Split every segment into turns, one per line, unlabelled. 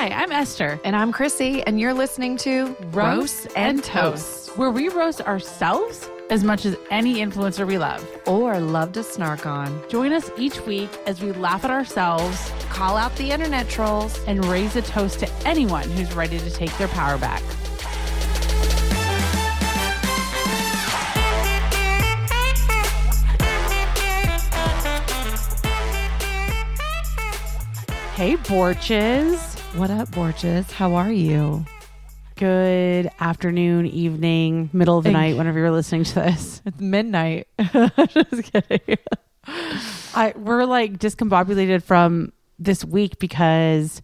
Hi, I'm Esther.
And I'm Chrissy, and you're listening to
Roast and Toast, where we roast ourselves as much as any influencer we love.
or love to snark on.
Join us each week as we laugh at ourselves
Call out the internet trolls.
and raise a toast to anyone who's ready to take their power back. Hey, Borches.
What up, Borges? How are you?
Good afternoon, evening, middle of the night, whenever you're listening to this.
It's midnight.
Just kidding. I we're like discombobulated from this week because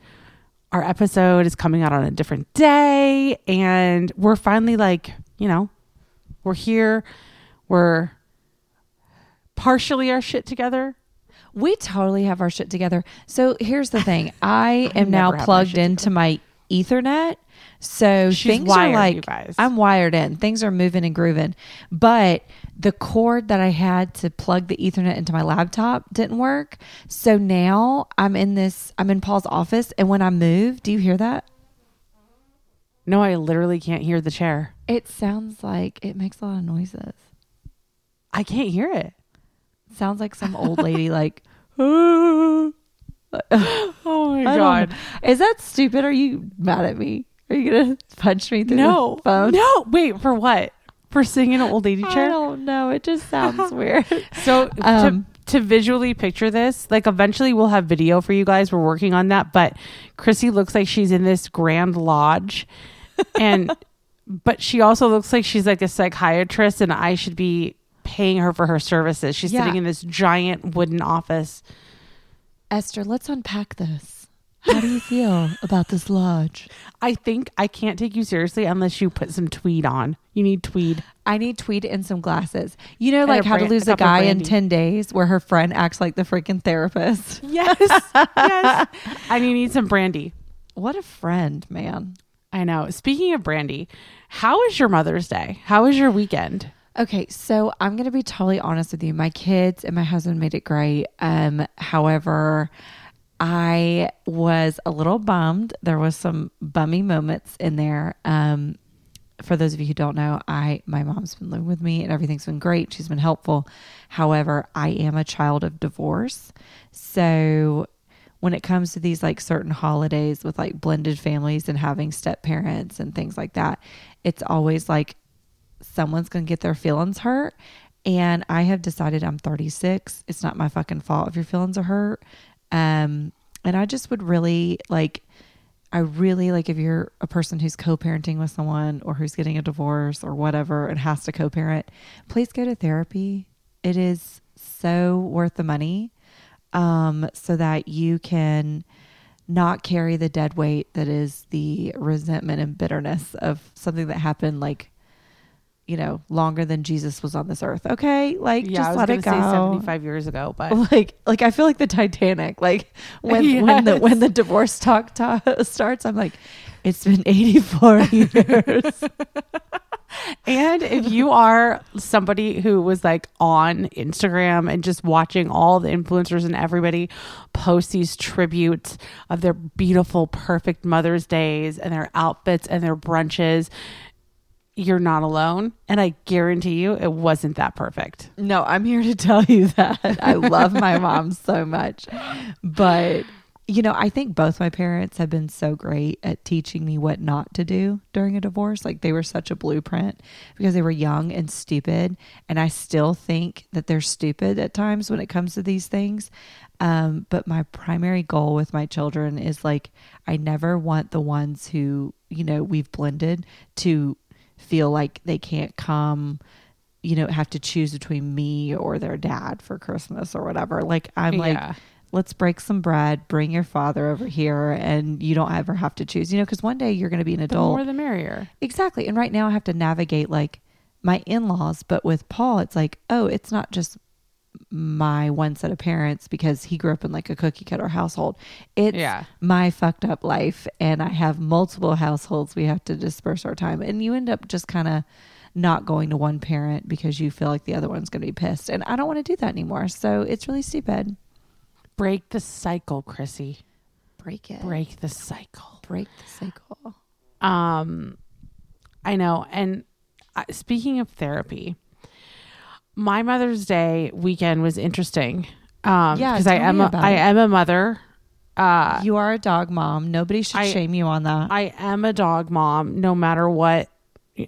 our episode is coming out on a different day and we're finally like, you know, we're here. We're partially our shit together.
We totally have our shit together. So here's the thing I am now plugged into my Ethernet. So
She's
things
wired,
are like. I'm wired in. Things are moving and grooving. But the cord that I had to plug the Ethernet into my laptop didn't work. So now I'm in this I'm in Paul's office and when I move, do you hear that?
No, I literally can't hear the chair.
It sounds like it makes a lot of noises.
I can't hear it.
Sounds like some old lady like
Oh my
I. Is that stupid? Are you mad at me? Are you gonna punch me through
No.
the phone?
No, wait, for what? For singing an old lady chair I
don't know. It just sounds weird.
So
Um,
to, to visually picture this, like eventually we'll have video for you guys. We're working on that, but Chrissy looks like she's in this grand lodge, and but she also looks like she's like a psychiatrist, and I should be paying her for her services. She's
Yeah.
sitting in this giant wooden office.
Esther, let's unpack this. How do you feel about this lodge?
I think I can't take you seriously unless you put some tweed on. You need tweed.
I need tweed and some glasses. You know, like how to lose
a
a guy in 10 days where her friend acts like the freaking therapist.
Yes, yes. And you need some brandy.
What a friend, man.
I know. Speaking of brandy, how was your Mother's Day? How was your weekend?
Okay, so I'm gonna be totally honest with you. My kids and my husband made it great. Um, however, I was a little bummed. There was some bummy moments in there. Um, for those of you who don't know, I my mom's been living with me and everything's been great. She's been helpful. However, I am a child of divorce. So when it comes to these like certain holidays with like blended families and having step parents and things like that, it's always like someone's going to get their feelings hurt. And I have decided I'm 36. It's not my fucking fault if your feelings are hurt. Um, and I just would really like, I really like if you're a person who's co parenting with someone or who's getting a divorce or whatever and has to co parent, please go to therapy. It is so worth the money um, so that you can not carry the dead weight that is the resentment and bitterness of something that happened like you know longer than jesus was on this earth. Okay? Like
Yeah, I
just
was
let it
say
go.
seventy-five years ago, but
like like i feel like the titanic like when when the when the divorce talk ta- starts i'm like it's been 84 years.
And if you are somebody who was like on Instagram and just watching all the influencers and everybody post these tributes of their beautiful, perfect Mother's Days and their outfits and their brunches, you're not alone. And I guarantee you it wasn't that perfect.
No, I'm here to tell you that I love my mom so much. But, you know, I think both my parents have been so great at teaching me what not to do during a divorce. Like they were such a blueprint because they were young and stupid. And I still think that they're stupid at times when it comes to these things. Um, but my primary goal with my children is like, I never want the ones who, you know, we've blended to feel like they can't come you know, have to choose between me or their dad for Christmas or whatever. Like, I'm like,
Yeah.
let's break some bread, bring your father over here, and you don't ever have to choose, you know, because one day you're going to be an
The
adult.
more the merrier.
exactly. And right now I have to navigate like my in laws, but with Paul, it's like, oh, it's not just my one set of parents because he grew up in like a cookie cutter household. It's
Yeah.
my fucked up life and I have multiple households we have to disperse our time and you end up just kind of not going to one parent because you feel like the other one's going to be pissed and I don't want to do that anymore. So it's really stupid.
Break the cycle, Chrissy.
Break it.
Break the cycle.
break the cycle.
Um, I know. And uh, speaking of therapy, my Mother's Day weekend was interesting. Um,
Yeah,
because I am a, I
it.
am a mother. Uh,
you are a dog mom. Nobody should
I-
shame you on that.
I am a dog mom. No matter what,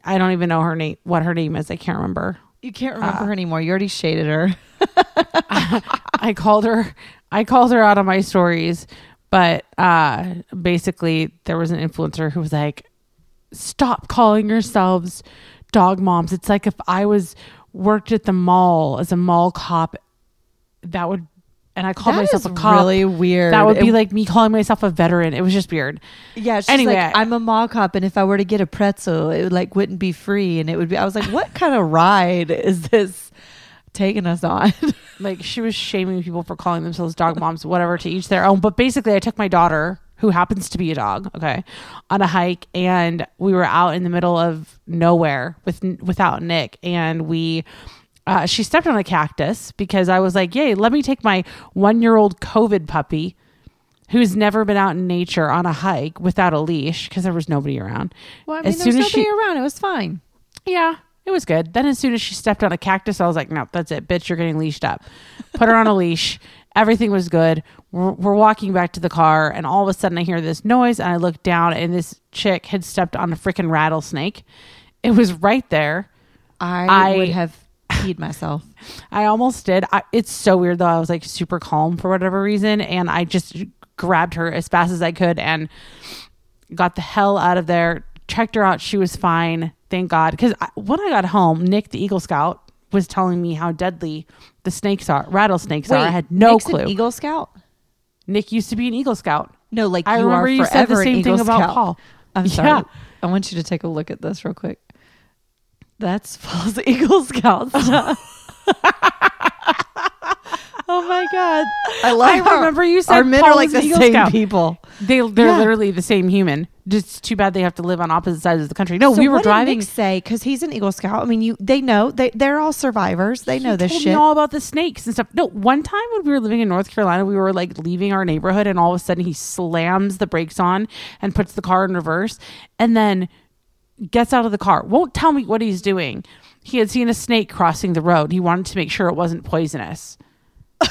I don't even know her name. What her name is, I can't remember.
you can't remember her anymore. You already shaded her.
I called her I called her out on my stories, but uh basically there was an influencer who was like stop calling yourselves dog moms. It's like if I was worked at the mall as a mall cop that would and I called
That
myself a cop.
really weird.
that would be like me calling myself a veteran. It was just weird.
Yeah, she's
Anyway,
like, I'm a mall cop, and if I were to get a pretzel, it would like wouldn't be free, and it would be. I was like, what kind of ride is this taking us on?
like she was shaming people for calling themselves dog moms whatever to each their own but basically i took my daughter who happens to be a dog okay on a hike and we were out in the middle of nowhere with without nick and we uh, she stepped on a cactus because i was like yay let me take my one year old covid puppy who's never been out in nature on a hike without a leash because there was nobody around
well, I mean,
As
there
soon
was
as
nobody
she-
around. It was fine.
yeah, it was good. Then as soon as she stepped on a cactus, I was like, no, that's it, bitch. You're getting leashed up. Put her on a leash. Everything was good. We're, we're walking back to the car, and all of a sudden I hear this noise, and I look down, and this chick had stepped on a freaking rattlesnake. It was right there.
I,
I-
would have peed myself.
I almost did. I, it's so weird though. I was like super calm for whatever reason, and I just grabbed her as fast as I could and got the hell out of there. Checked her out. She was fine. Thank God. Because when I got home, Nick, the Eagle Scout, was telling me how deadly the snakes are, rattlesnakes are. I had no
Nick's an
clue.
Eagle Scout.
Nick used to be an Eagle Scout.
No, like
I
you
remember
are
you said the same thing
Eagle
about
Scout.
Paul.
I'm sorry.
Yeah.
I want you to take a look at this real quick. That's Paul's Eagle Scout oh my god! I love.
I remember you said
our men
Paul
are like the
Eagle
same
Scout.
people.
They they're
Yeah.
literally the same human. Just too bad they have to live on opposite sides of the country. No,
So
we were
what did
driving.
Say because he's an Eagle Scout. I mean, you they know they they're all survivors. They know this shit.
All about the snakes and stuff. No, one time when we were living in North Carolina, we were like leaving our neighborhood, and all of a sudden he slams the brakes on and puts the car in reverse, and then gets out of the car. Won't tell me what he's doing. He had seen a snake crossing the road. He wanted to make sure it wasn't poisonous.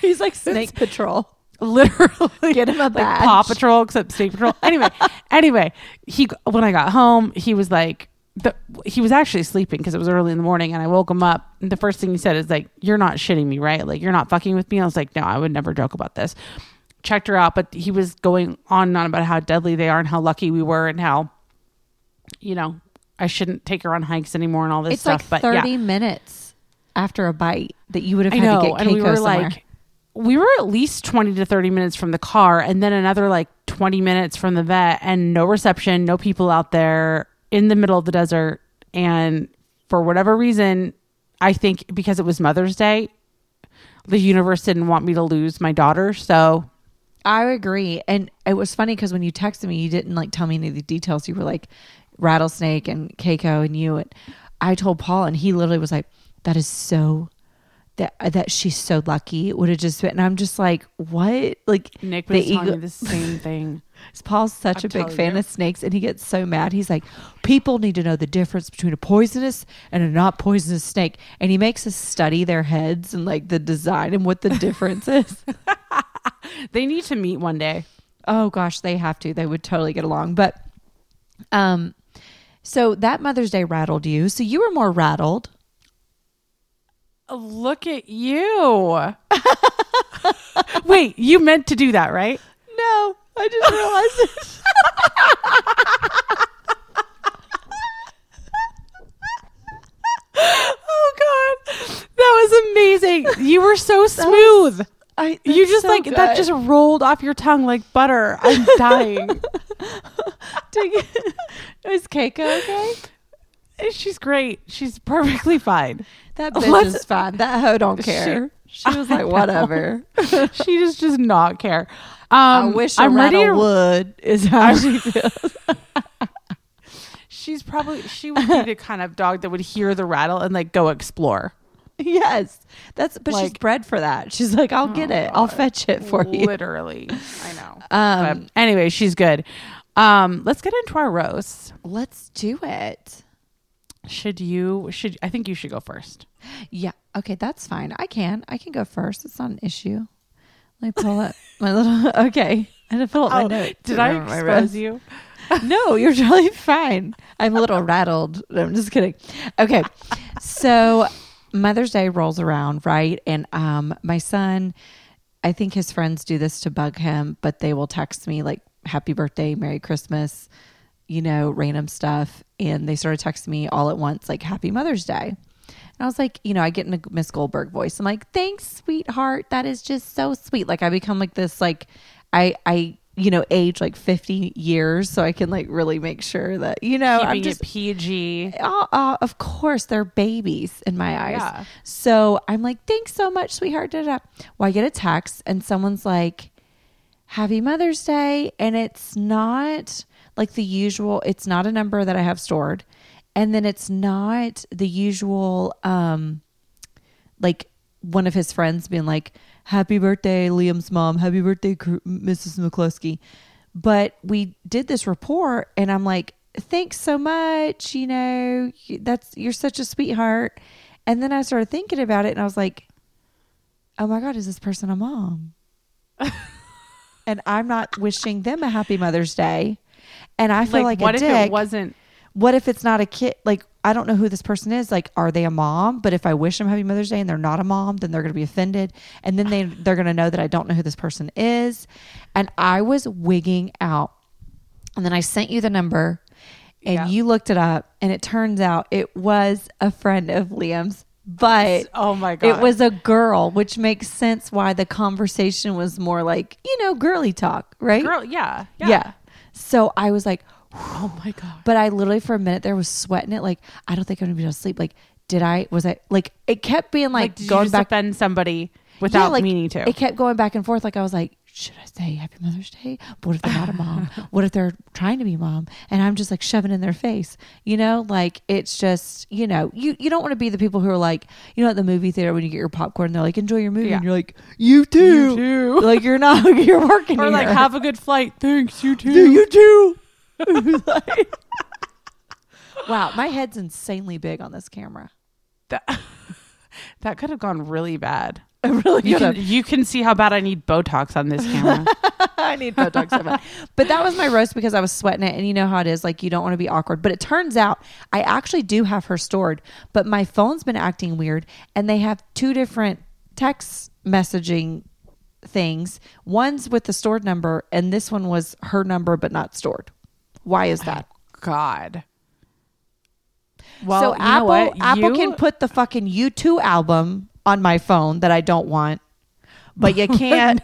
he's like Snake Patrol.
Literally,
Get him a
like
badge.
Paw Patrol, except Snake Patrol. Anyway, anyway, he when I got home, he was like, the, he was actually sleeping because it was early in the morning, and I woke him up. And the first thing he said is like, "You're not shitting me, right? Like you're not fucking with me." I was like, "No, I would never joke about this." Checked her out, but he was going on and on about how deadly they are and how lucky we were and how, you know, I shouldn't take her on hikes anymore and all this
It's
stuff.
like
but yeah.
thirty minutes after a bite that you would have
I
had
know,
to get
and
Keiko
we were
somewhere.
like, we were at least twenty to thirty minutes from the car, and then another like twenty minutes from the vet, and no reception, no people out there in the middle of the desert, and for whatever reason, I think because it was Mother's Day, the universe didn't want me to lose my daughter, so
I agree. And it was funny because when you texted me, you didn't like tell me any of the details. You were like rattlesnake and Keiko and you. And I told Paul, and he literally was like, "That is so." That, that she's so lucky. Would have just been, and I'm just like, what? Like
Nick
the
was telling me the same thing.
Paul's such
I'm
a big fan
you.
of snakes, and he gets so mad. He's like, people need to know the difference between a poisonous and a not poisonous snake, and he makes us study their heads and like the design and what the difference is.
They need to meet one day.
Oh gosh, they have to. They would totally get along. But um so that Mother's Day rattled you. So you were more rattled.
Oh, look at you. Wait, you meant to do that, right?
No, I just realized it.
Oh god. That was amazing. You were so smooth.
I,
you just
so
like that just rolled off your tongue like butter. I'm dying.
is Keiko okay?
She's great. She's perfectly fine.
That bitch
Let's-
is fine. That hoe don't care. She, was like, whatever.
she just does not care.
I
Um,
wish a
I'm ready to.
would is how she feels.
She's probably she would be the kind of dog that would hear the rattle and like go explore.
Yes, that's but she's bred for that. She's like, I'll get it. I'll fetch it for you.
Literally. I know.
Um,
but anyway, she's good. Um, let's get into our roast.
let's do it.
Should you should I think you should go first.
Yeah. Okay, that's fine. I can. I can go first. It's not an issue. Let me pull up my little. Okay, I had to fill up my notes.
Oh, did I expose you?
no, you're totally fine. I'm a little rattled. I'm just kidding. Okay. So Mother's Day rolls around, right? And um my son, I think his friends do this to bug him, but they will text me like happy birthday, Merry Christmas, you know, random stuff. And they started texting me all at once, like Happy Mother's Day. And I was like, you know, I get in a Miss Goldberg voice. I'm like, thanks, sweetheart. That is just so sweet. Like I become like this, like I I you know, age like 50 years so I can like really make sure that, you know, I'm just
PG.
uh, uh, of course they're babies in my eyes.
Yeah.
So I'm like, thanks so much, sweetheart. Da, da. Well, I get a text and someone's like, Happy Mother's Day. And it's not like the usual, it's not a number that I have stored. And then it's not the usual, um, like one of his friends being like, Happy birthday, Liam's mom. Happy birthday, Mrs. McCluskey. But we did this report, and I'm like, thanks so much. You know, that's you're such a sweetheart. And then I started thinking about it, and I was like, oh my God, is this person a mom? and I'm not wishing them a happy Mother's Day. And I feel like,
what
a
if
dick
it wasn't
what if it's not a kid like i don't know who this person is like are they a mom but if i wish them happy mother's day and they're not a mom then they're going to be offended and then they they're going to know that i don't know who this person is and i was wigging out and then i sent you the number and
Yeah.
you looked it up and it turns out it was a friend of liam's but
Oh my god.
it was a girl which makes sense why the conversation was more like you know girly talk right
girl, yeah. Yeah.
yeah. So i was like
Oh my god.
but I literally for a minute there was sweating it. Like I don't think I'm gonna be able to sleep. Like did I? Was I like? It kept being like,
Like,
going back.
offend somebody without
Yeah, like,
meaning to?
It kept going back and forth. Like I was like, should I say Happy Mother's Day? But what if they're not a mom? what if they're trying to be mom? And I'm just like shoving in their face. You know, like it's just you know you you don't want to be the people who are like you know at the movie theater when you get your popcorn and they're like enjoy your movie
Yeah.
and you're like you too.
You too.
Like you're not you're working
or like
here.
have a good flight. Thanks, you too.
Do you too? Like- wow, my head's insanely big on this camera.
that, that could have gone really bad.
I really
You
could
can, you can see how bad I need Botox on this camera.
I need Botox so bad. But that was my roast because I was sweating it, and you know how it is. Like you don't want to be awkward. But it turns out I actually do have her stored, but my phone's been acting weird, and they have two different text messaging things. One's with the stored number, and this one was her number but not stored. Why is that?
Oh, God. Well,
so Apple? Apple
You-
can put the fucking U2 album on my phone that I don't want, but you can't.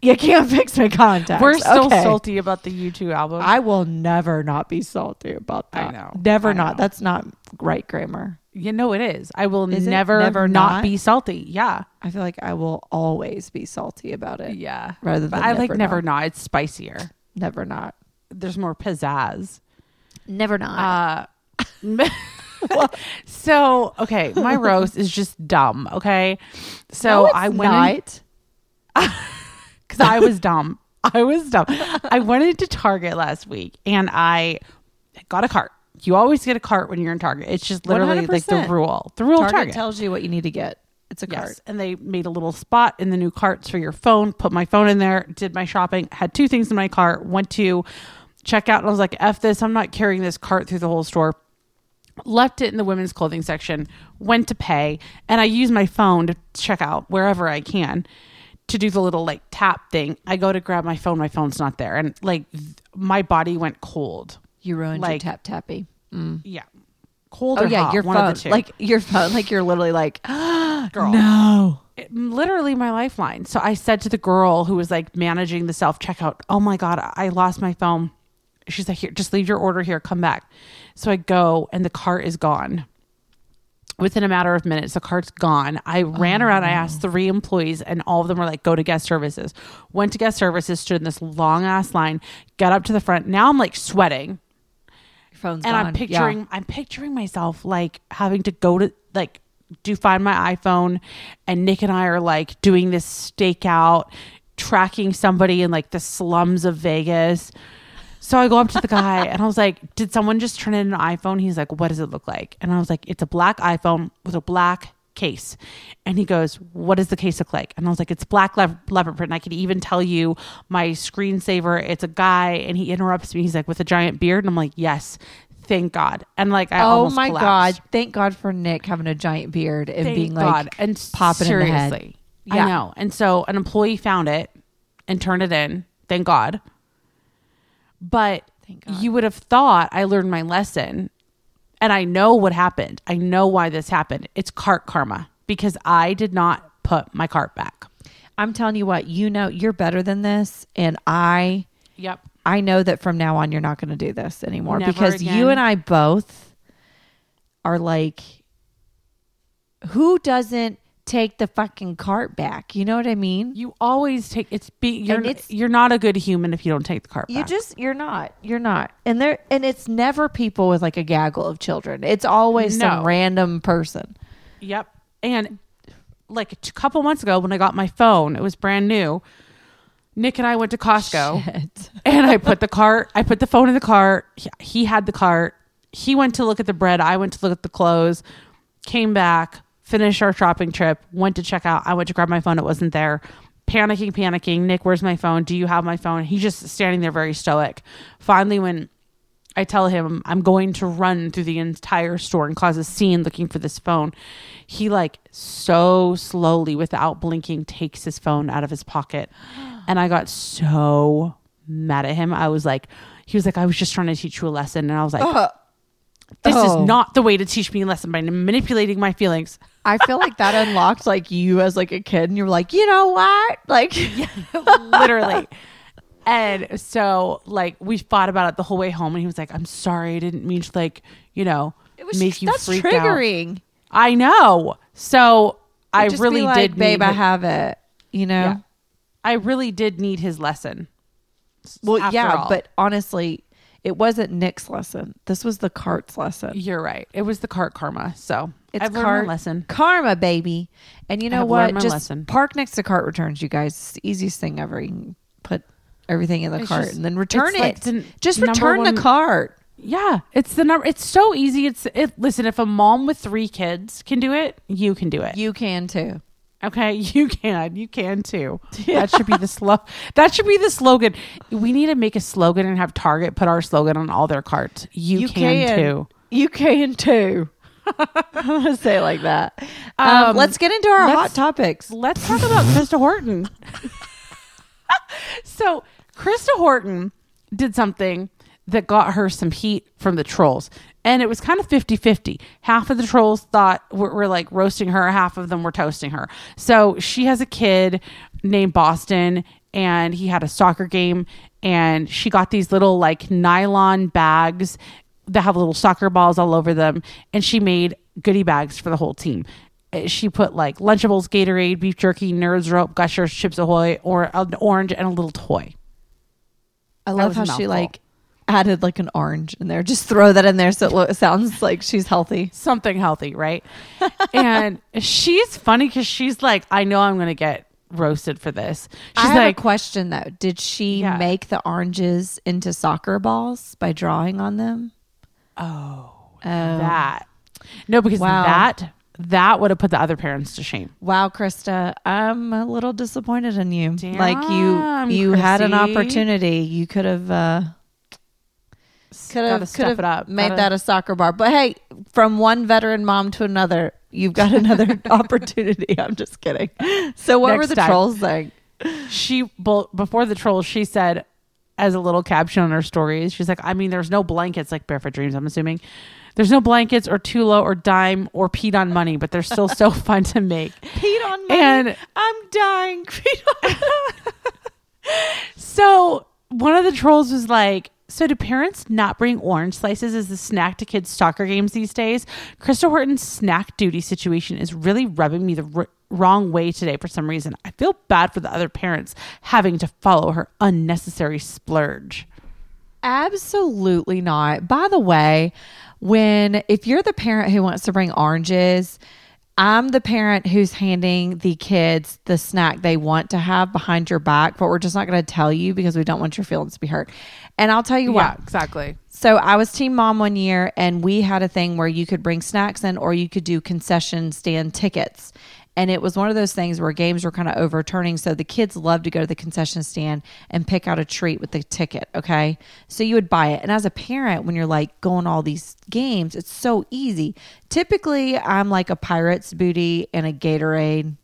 you can't fix my contacts.
We're still
Okay.
salty about the U2 album.
I will never not be salty about that.
I
that.
know.
Never
I
not.
know.
That's not right grammar.
you know it is. I will
Is
never,
Never
not,
not?
be salty. Yeah.
I feel like I will always be salty about it.
Yeah.
Rather
But
than
I like
never
never
not.
not. It's spicier.
Never not.
There's more pizzazz.
Never not.
Uh, so okay, my roast is just dumb. Okay, so
No,
I went because I was dumb. I was dumb. I went into Target last week and I got a cart. You always get a cart when you're in Target. It's just literally like the
100%.
rule. The rule
Target,
Target.
tells you what you need to get. It's a
Yes.
cart.
And they made a little spot in the new carts for your phone. Put my phone in there, did my shopping, had two things in my cart, went to check out, and I was like, F this, I'm not carrying this cart through the whole store. Left it in the women's clothing section, went to pay, and I use my phone to check out wherever I can to do the little like tap thing. I go to grab my phone, my phone's not there. And like th- my body went cold.
You ruined
Like-
your tap tappy. Mm.
Yeah. Cold
Oh yeah,
hot,
your
one
phone.
of the two.
Like your phone. Like you're literally like,
Girl.
no.
it- literally my lifeline. So I said to the girl who was like managing the self checkout, "Oh my god, I lost my phone." She's like, "Here, just leave your order here. Come back." So I go, and the cart is gone. Within a matter of minutes, the cart's gone. I ran around. I asked three employees, and all of them were like, "Go to guest services." Went to guest services, stood in this long ass line, got up to the front. Now I'm like sweating
Your phone's
and
gone.
I'm picturing I'm picturing myself like having to go to like do find my iPhone, and Nick and I are like doing this stakeout, tracking somebody in like the slums of Vegas. So I go up to the guy and I was like, Did someone just turn in an iPhone? He's like, What does it look like? And I was like, It's a black iPhone with a black case. And he goes, What does the case look like? And I was like, It's black le- leopard print. And I could even tell you my screensaver. It's a guy. And he interrupts me. He's like, With a giant beard. And I'm like, Yes, thank God. And like, I
Oh
almost
my
collapsed.
god! Thank God for Nick having a giant beard and
Thank
being
God.
like
and
popping in the head.
seriously,
Yeah.
I know. And so an employee found it and turned it in. Thank God. But you would have thought I learned my lesson and I know what happened. I know why this happened. It's cart karma because I did not put my cart back.
I'm telling you what, you know, you're better than this, and I,
Yep.
I know that from now on you're not going to do this anymore
Never
because
again.
you and I both are like, who doesn't take the fucking cart back? You know what I mean?
You always take it's be you're
it's-
you're not a good human if you don't take the cart
You
back.
just you're not. You're not. And there and it's never people with like a gaggle of children. It's always
No.
some random person.
Yep. And like a couple months ago when I got my phone, it was brand new. Nick and I went to Costco
Shit.
and I put the cart, I put the phone in the cart. He, he had the cart. He went to look at the bread. I went to look at the clothes, came back, finished our shopping trip, went to check out. I went to grab my phone. It wasn't there. Panicking, panicking. Nick, where's my phone? Do you have my phone? He's just standing there very stoic. Finally, when I tell him I'm going to run through the entire store and cause a scene looking for this phone. He like so slowly without blinking takes his phone out of his pocket. And I got so mad at him. I was like he was like I was just trying to teach you a lesson and I was like uh-huh. This
Oh.
is not the way to teach me a lesson by manipulating my feelings.
I feel like that unlocked like you as like a kid and you were like, you know what? Like
literally. And so, like, we fought about it the whole way home, and he was like, "I'm sorry, I didn't mean to, like, you know,
it was
make you
that's
freak out."
triggering.
I know. So I
Just
really
like,
did,
babe,
need
I have it. You know?
Yeah. I really did need his lesson.
Well,
After
yeah,
all.
but honestly, it wasn't Nick's lesson. This was the cart's lesson.
You're right. It was the cart karma. So
It's
I've
cart
lesson.
Karma, baby. And you know what? Just
lesson.
park next to cart returns, you guys. It's the easiest thing ever. You can put everything in the
It's
cart
just-
and then return
like
it.
the
just return
one-
the cart.
Yeah, it's the number. It's so easy. It's it. Listen, if a mom with three kids can do it, you can do it.
You can too.
Okay, you can. You can too. That should be the slow. That should be the slogan. We need to make a slogan and have Target put our slogan on all their carts. You, can, too.
You can too. I'm gonna say it like that. Um,
Um,
let's get into our hot topics.
Let's talk about Krista Horton. so, Krista Horton did something that got her some heat from the trolls. And it was kind of 50 50. Half of the trolls thought were, were like roasting her, half of them were toasting her. So she has a kid named Boston, and he had a soccer game, and she got these little like nylon bags that have little soccer balls all over them. And she made goodie bags for the whole team Uh, she put like Lunchables, Gatorade, beef jerky, Nerds rope, Gushers, Chips Ahoy, or an orange and a little toy.
I love how she like added like an orange in there. Just throw that in there so it, lo- sounds like she's healthy.
Something healthy, right? and she's funny because she's like, I know I'm gonna get roasted for this.
I
She's
have
like,
a question though. Did she
Yeah.
make the oranges into soccer balls by drawing on them?
oh,
Oh,
that. No, because
Wow.
that that would have put the other parents to shame.
Wow, Krista, I'm a little disappointed in you. like
Damn,
you, you had an opportunity. You could have, uh, could have, could have
it up.
made
Gotta-
that a soccer bar. But hey, from one veteran mom to another, you've got another opportunity. I'm just kidding. So, what were the
time.
trolls saying?
she before the trolls she said as a little caption on her stories she's like i mean there's no blankets like barefoot dreams i'm assuming there's no blankets or tulo or dime or peed on money but they're still so fun to make
Pete on money.
And-
I'm dying.
So one of the trolls was like so do parents not bring orange slices as a snack to kids soccer games these days? Crystal horton's snack duty situation is really rubbing me the r- wrong way today for some reason. I feel bad for the other parents having to follow her unnecessary splurge.
Absolutely not. By the way, when if you're the parent who wants to bring oranges, I'm the parent who's handing the kids the snack they want to have behind your back, but we're just not going to tell you because we don't want your feelings to be hurt. And I'll tell you
Yeah,
what.
exactly.
So I was team mom one year and we had a thing where you could bring snacks in or you could do concession stand tickets. And it was one of those things where games were kind of overturning. So the kids loved to go to the concession stand and pick out a treat with the ticket. Okay. So you would buy it. And as a parent, when you're like going all these games, it's so easy. Typically, I'm like a Pirates booty and a Gatorade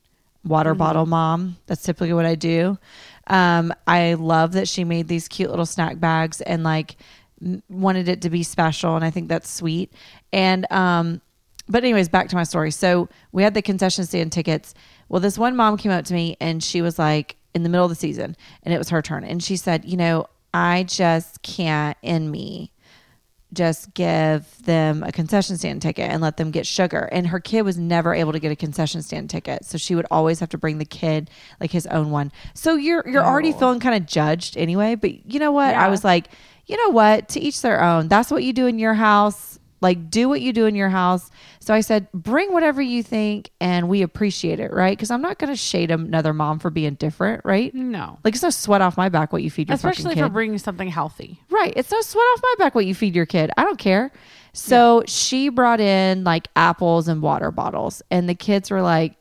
water bottle mom. That's typically what I do. Um, I love that she made these cute little snack bags and like wanted it to be special, and I think that's sweet. And um, but anyways, back to my story. So we had the concession stand tickets. Well, this one mom came up to me and she was like in the middle of the season, and it was her turn, and she said, "You know, I just can't in me." just give them a concession stand ticket and let them get sugar. And her kid was never able to get a concession stand ticket, so she would always have to bring the kid like his own one. So you're you're already
Oh.
feeling kind of judged anyway. But you know what? I was like, you know what? To each their own. That's what you do in your house. Like do what you do in your house. So I said, bring whatever you think, and we appreciate it, right? Because I'm not going to shade another mom for being different, right?
No.
Like it's no sweat off my back what you feed your fucking
Especially for bringing something healthy.
Right. It's no sweat off my back what you feed your kid. I don't care. So she brought in like apples and water bottles, and the kids were like,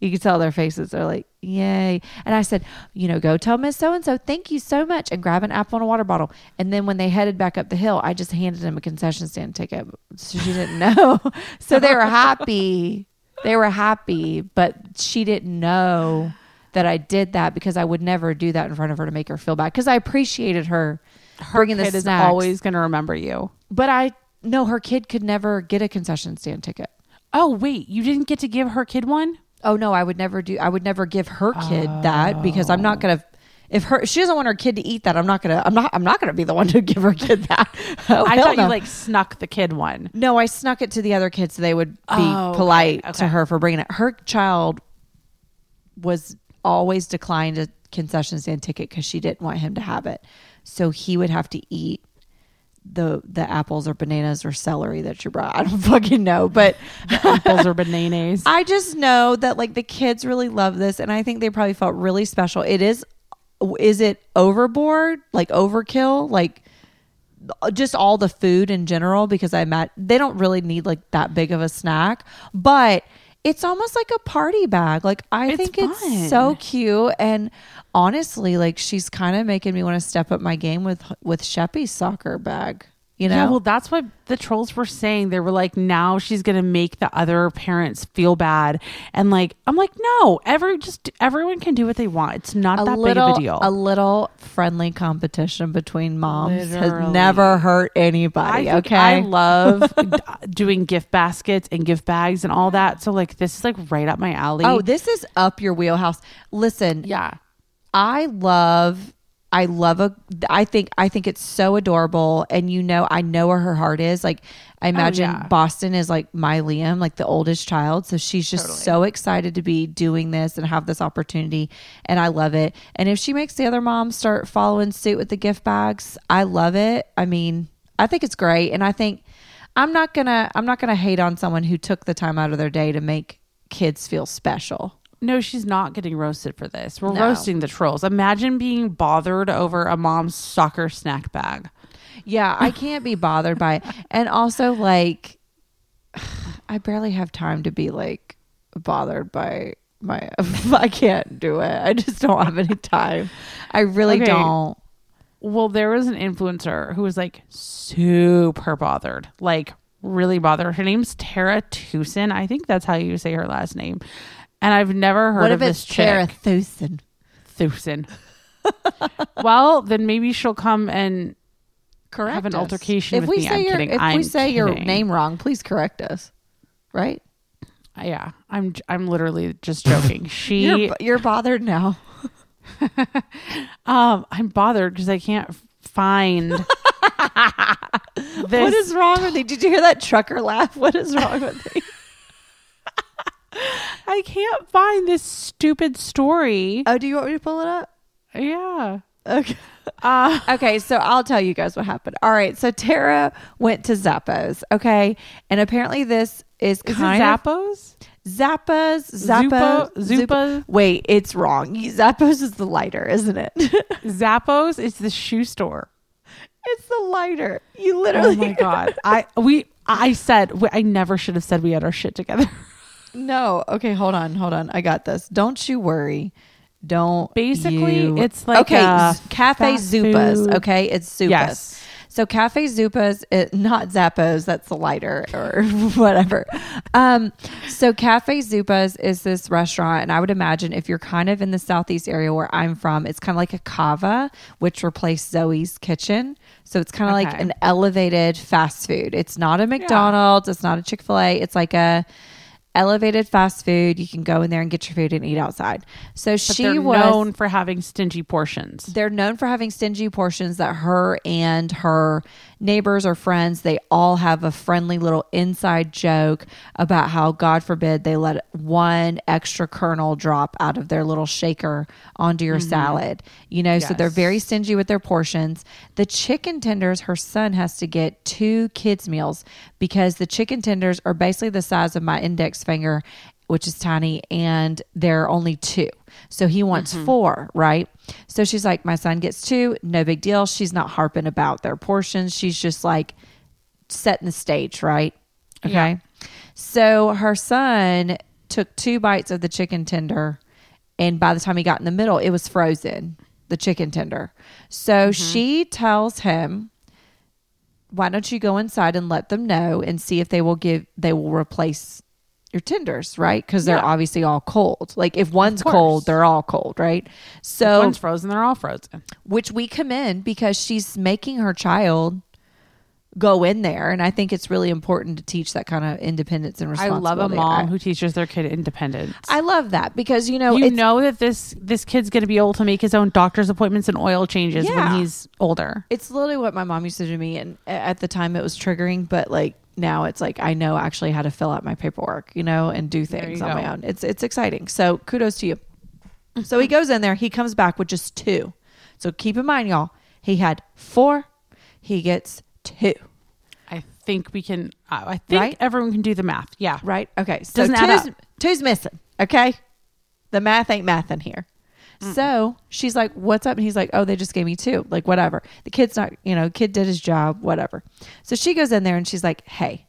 you could tell their faces. They're like, yay. And I said, you know, go tell Miss So and so, thank you so much, and grab an apple and a water bottle. And then when they headed back up the hill, I just handed them a concession stand ticket. So she didn't know. so they were happy. They were happy, but she didn't know that I did that because I would never do that in front of her to make her feel bad because I appreciated her, bringing the
Kid is
snacks.
always going to remember you.
but I no, her kid could never get a concession stand ticket.
Oh, wait. You didn't get to give her kid one?
Oh no, I would never do. I would never give her kid that because I'm not gonna. If her she doesn't want her kid to eat that, I'm not gonna. I'm not. I'm not gonna be the one to give her kid that. Oh,
I thought
no.
you like snuck the kid one.
No, I snuck it to the other kids so they would be
Oh, okay,
polite to her for bringing it. Her child was always declined a concession stand ticket because she didn't want him to have it. So he would have to eat the the apples or bananas or celery that you brought. I don't fucking know, but
Apples or bananas.
I just know that like the kids really love this, and I think they probably felt really special. It is, is it overboard, like overkill, like just all the food in general? Because I met they don't really need like that big of a snack, but it's almost like a party bag. Like I
It's
think
fun.
it's so cute, and honestly, like she's kind of making me want to step up my game with with Sheppy's soccer bag. You know,
Yeah, well, that's what the trolls were saying. They were like, now she's gonna make the other parents feel bad, and like, I'm like, no, every just everyone can do what they want. It's not
a
that
little,
big of a deal.
A little friendly competition between moms has never hurt anybody.
think
okay.
I love doing gift baskets and gift bags and all that. So like, this is like right up my alley.
oh, this is up your wheelhouse. Listen,
yeah,
I love I love a I think I think it's so adorable. And you know I know where her heart is. Like I oh, imagine
Oh, yeah.
Boston is like my Liam like the oldest child. So she's just
Totally.
so excited to be doing this and have this opportunity. And I love it. And if she makes the other moms start following suit with the gift bags I love it. I mean I think it's great. And I think I'm not going to I'm not going to hate on someone who took the time out of their day to make kids feel special
no, she's not getting roasted for this. We're
No.
roasting the trolls. Imagine being bothered over a mom's soccer snack bag.
Yeah, I can't be bothered by it. And also, like, I barely have time to be like bothered by my. I can't do it. I just don't have any time. I really
Okay.
don't.
Well, there was an influencer who was like super bothered, like really bothered. Her name's Tara Tucson. I think that's how you say her last name. And I've never heard
What
of
if
this
it's Tara
chick.
Thusen?
Thucson. well, then maybe she'll come and
Correct.
Have an
us.
altercation
If
with
we
me.
say
I'm
your,
kidding.
If we
I'm
say your name wrong, please correct us. Right?
yeah, I'm I'm literally just joking. She
You're you're bothered now.
um I'm bothered because I can't find this.
What is wrong with me? Did you hear that trucker laugh? What is wrong with you?
I can't find this stupid story.
Oh, do you want me to pull it up?
Yeah.
Okay.
Uh,
Okay, so I'll tell you guys what happened. All right, so Tara went to Zappos, okay, and apparently this is
is it
kind of
Zappos?
Zappos, Zappos,
Zupa- Zupa-
Wait, it's wrong. Zappos is the lighter, isn't it?
Zappos is the shoe store.
it's the lighter. You literally.
Oh my god. I we I said I never should have said we had our shit together.
No. Okay, hold on, hold on. I got this. Don't you worry. Don't.
Basically,
you-
it's like
okay. Cafe Zupas.
food-
Okay, it's Zupas.
Yes.
So Cafe Zupas, it, not Zappos. That's the lighter or whatever. Um, so Cafe Zupas is this restaurant, and I would imagine if you're kind of in the southeast area where I'm from, it's kind of like a Cava, which replaced Zoe's Kitchen. So it's kind of like an elevated fast food. It's not a McDonald's. It's not a Chick Fil A. It's like a elevated fast food. You can go in there and get your food and eat outside. So
But
she was
known for having stingy portions.
they're known for having stingy portions that her and her neighbors or friends they all have a friendly little inside joke about how god forbid they let one extra kernel drop out of their little shaker onto your mm-hmm. salad you know so they're very stingy with their portions. The chicken tenders her son has to get two kids meals because the chicken tenders are basically the size of my index finger which is tiny, and there are only two. So he wants mm-hmm. four, right? So she's like, My son gets two, no big deal. She's not harping about their portions. She's just like setting the stage, right? Okay.
Yeah.
So her son took two bites of the chicken tender, and by the time he got in the middle, it was frozen, the chicken tender. So mm-hmm. she tells him, why don't you go inside and let them know and see if they will give they will replace your tinders, right because they're
Yeah.
obviously all cold like if one's cold they're all cold right so
One's frozen, they're all frozen.
which we commend because she's making her child go in there and i think it's really important to teach that kind of independence and
respect.
I
love a mom
I,
who teaches their kid independence.
I love that because you know
you know that this this kid's going to be able to make his own doctor's appointments and oil changes
Yeah.
when he's older.
It's literally what my mom used to do to me, and uh, at the time it was triggering, but like now it's like I know actually how to fill out my paperwork, you know, and do things on my own. It's it's exciting. So kudos to you. So he goes in there, he comes back with just two. So keep in mind, y'all, he had four, he gets two.
I think we can. I I think
Right?
everyone can do the math. Yeah.
Right? Okay. So
Doesn't add up.
two's missing. Okay. The math ain't math in here. So she's like, What's up? And he's like, Oh, they just gave me two. Like, whatever. The kid's not, you know, kid did his job, whatever. So she goes in there and she's like, Hey,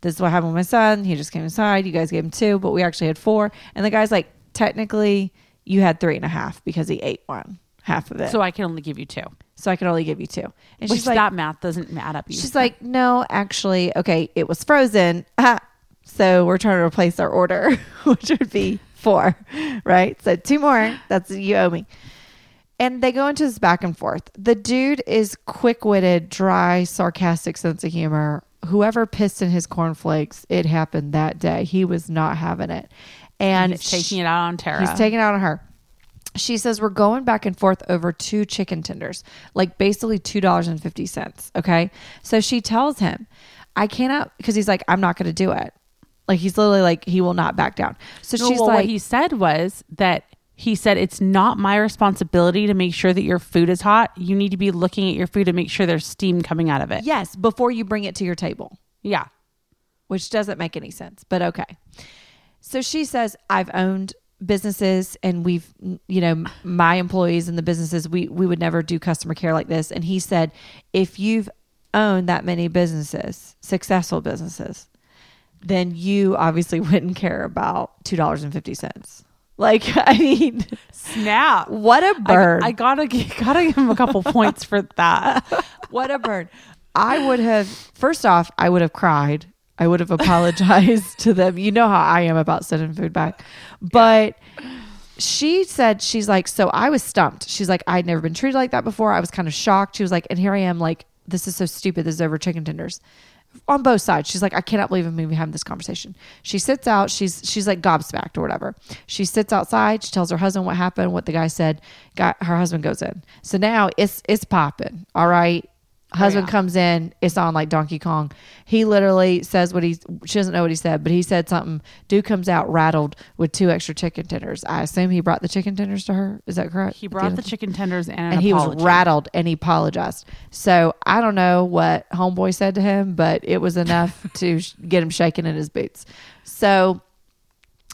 this is what happened with my son. He just came inside. You guys gave him two, but we actually had four. And the guy's like, Technically, you had three and a half because he ate one, half of it.
So I can only give you two.
So I can only give you two. And
Which
she's like,
that math doesn't add up.
She's like, no, actually, okay, it was frozen. Ah, so we're trying to replace our order, which would be four, right? So two more. That's you owe me. And they go into this back and forth. The dude is quick witted, dry, sarcastic sense of humor. Whoever pissed in his cornflakes, it happened that day. He was not having it. And
he's taking it out on Tara.
He's taking it out on her. She says we're going back and forth over two chicken tenders, like basically two dollars and fifty cents. Okay, so she tells him, "I cannot," because he's like, "I'm not going to do it." Like he's literally like he will not back down. So
No,
she's
well,
like,
what he said was that he said it's not my responsibility to make sure that your food is hot. You need to be looking at your food to make sure there's steam coming out of it.
"Yes," before you bring it to your table.
Yeah.
which doesn't make any sense, but okay. So she says, I've owned businesses and we've, you know, my employees and the businesses, we, we would never do customer care like this. And he said, if you've owned that many businesses, successful businesses, then you obviously wouldn't care about $2.50. Like, I mean,
Snap.
what a bird.
I gotta gotta give him a couple points for that.
what a bird. I would have, first off, I would have cried. I would have apologized to them. You know how I am about sending food back. But she said, she's like, so I was stumped. She's like, I'd never been treated like that before. I was kind of shocked. She was like, and here I am, like, this is so stupid. This is over chicken tenders. On both sides. She's like, I cannot believe I'm even having this conversation. She sits out, she's she's like gobsmacked or whatever. She sits outside, she tells her husband what happened, what the guy said. Got her husband goes in. So now it's it's popping. All right. Oh, husband
yeah.
comes in, it's on like Donkey Kong. He literally says what he she doesn't know what he said, but he said something. Dude comes out rattled with two extra chicken tenders. I assume he brought the chicken tenders to her. Is that correct?
He brought the chicken tenders and an
and he
apology.
was rattled and he apologized. So I don't know what homeboy said to him, but it was enough to sh- get him shaking in his boots. So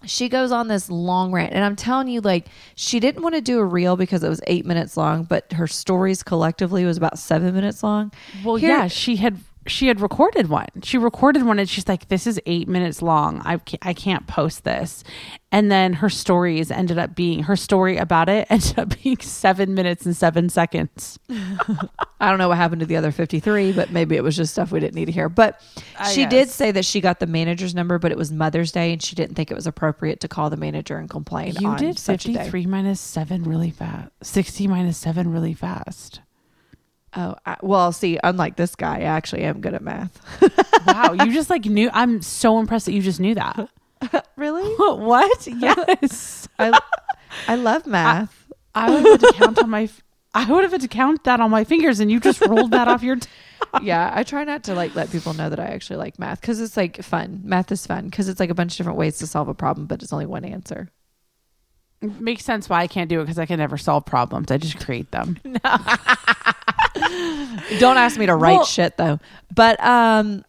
she goes on this long rant and i'm telling you like she didn't want to do a reel because it was eight minutes long but her stories collectively was about seven minutes long.
Well,
Here-
yeah, she had she had recorded one. She recorded one, and she's like, "This is eight minutes long. I can't, I can't post this." And then her stories ended up being her story about it ended up being seven minutes and seven seconds.
I don't know what happened to the other 53, but maybe it was just stuff we didn't need to hear. But
I
she did say that she got the manager's number, but it was Mother's Day and she didn't think it was appropriate to call the manager and complain.
You
on
did
such a day.
fifty three minus seven really fast. Sixty minus seven really fast.
Oh, I, well, see, unlike this guy, I actually am good at math.
Wow, you just like knew. I'm so impressed that you just knew that.
really?
what? Yes.
I, I love math.
I would have had to count on my. I would have had to count that on my fingers, and you just rolled that off your. T-
yeah, I try not to like let people know that I actually like math because it's like fun. Math is fun because it's like a bunch of different ways to solve a problem, but it's only one answer.
Makes sense why I can't do it because I can never solve problems. I just create them.
Don't ask me to write
Well-
shit though. But um,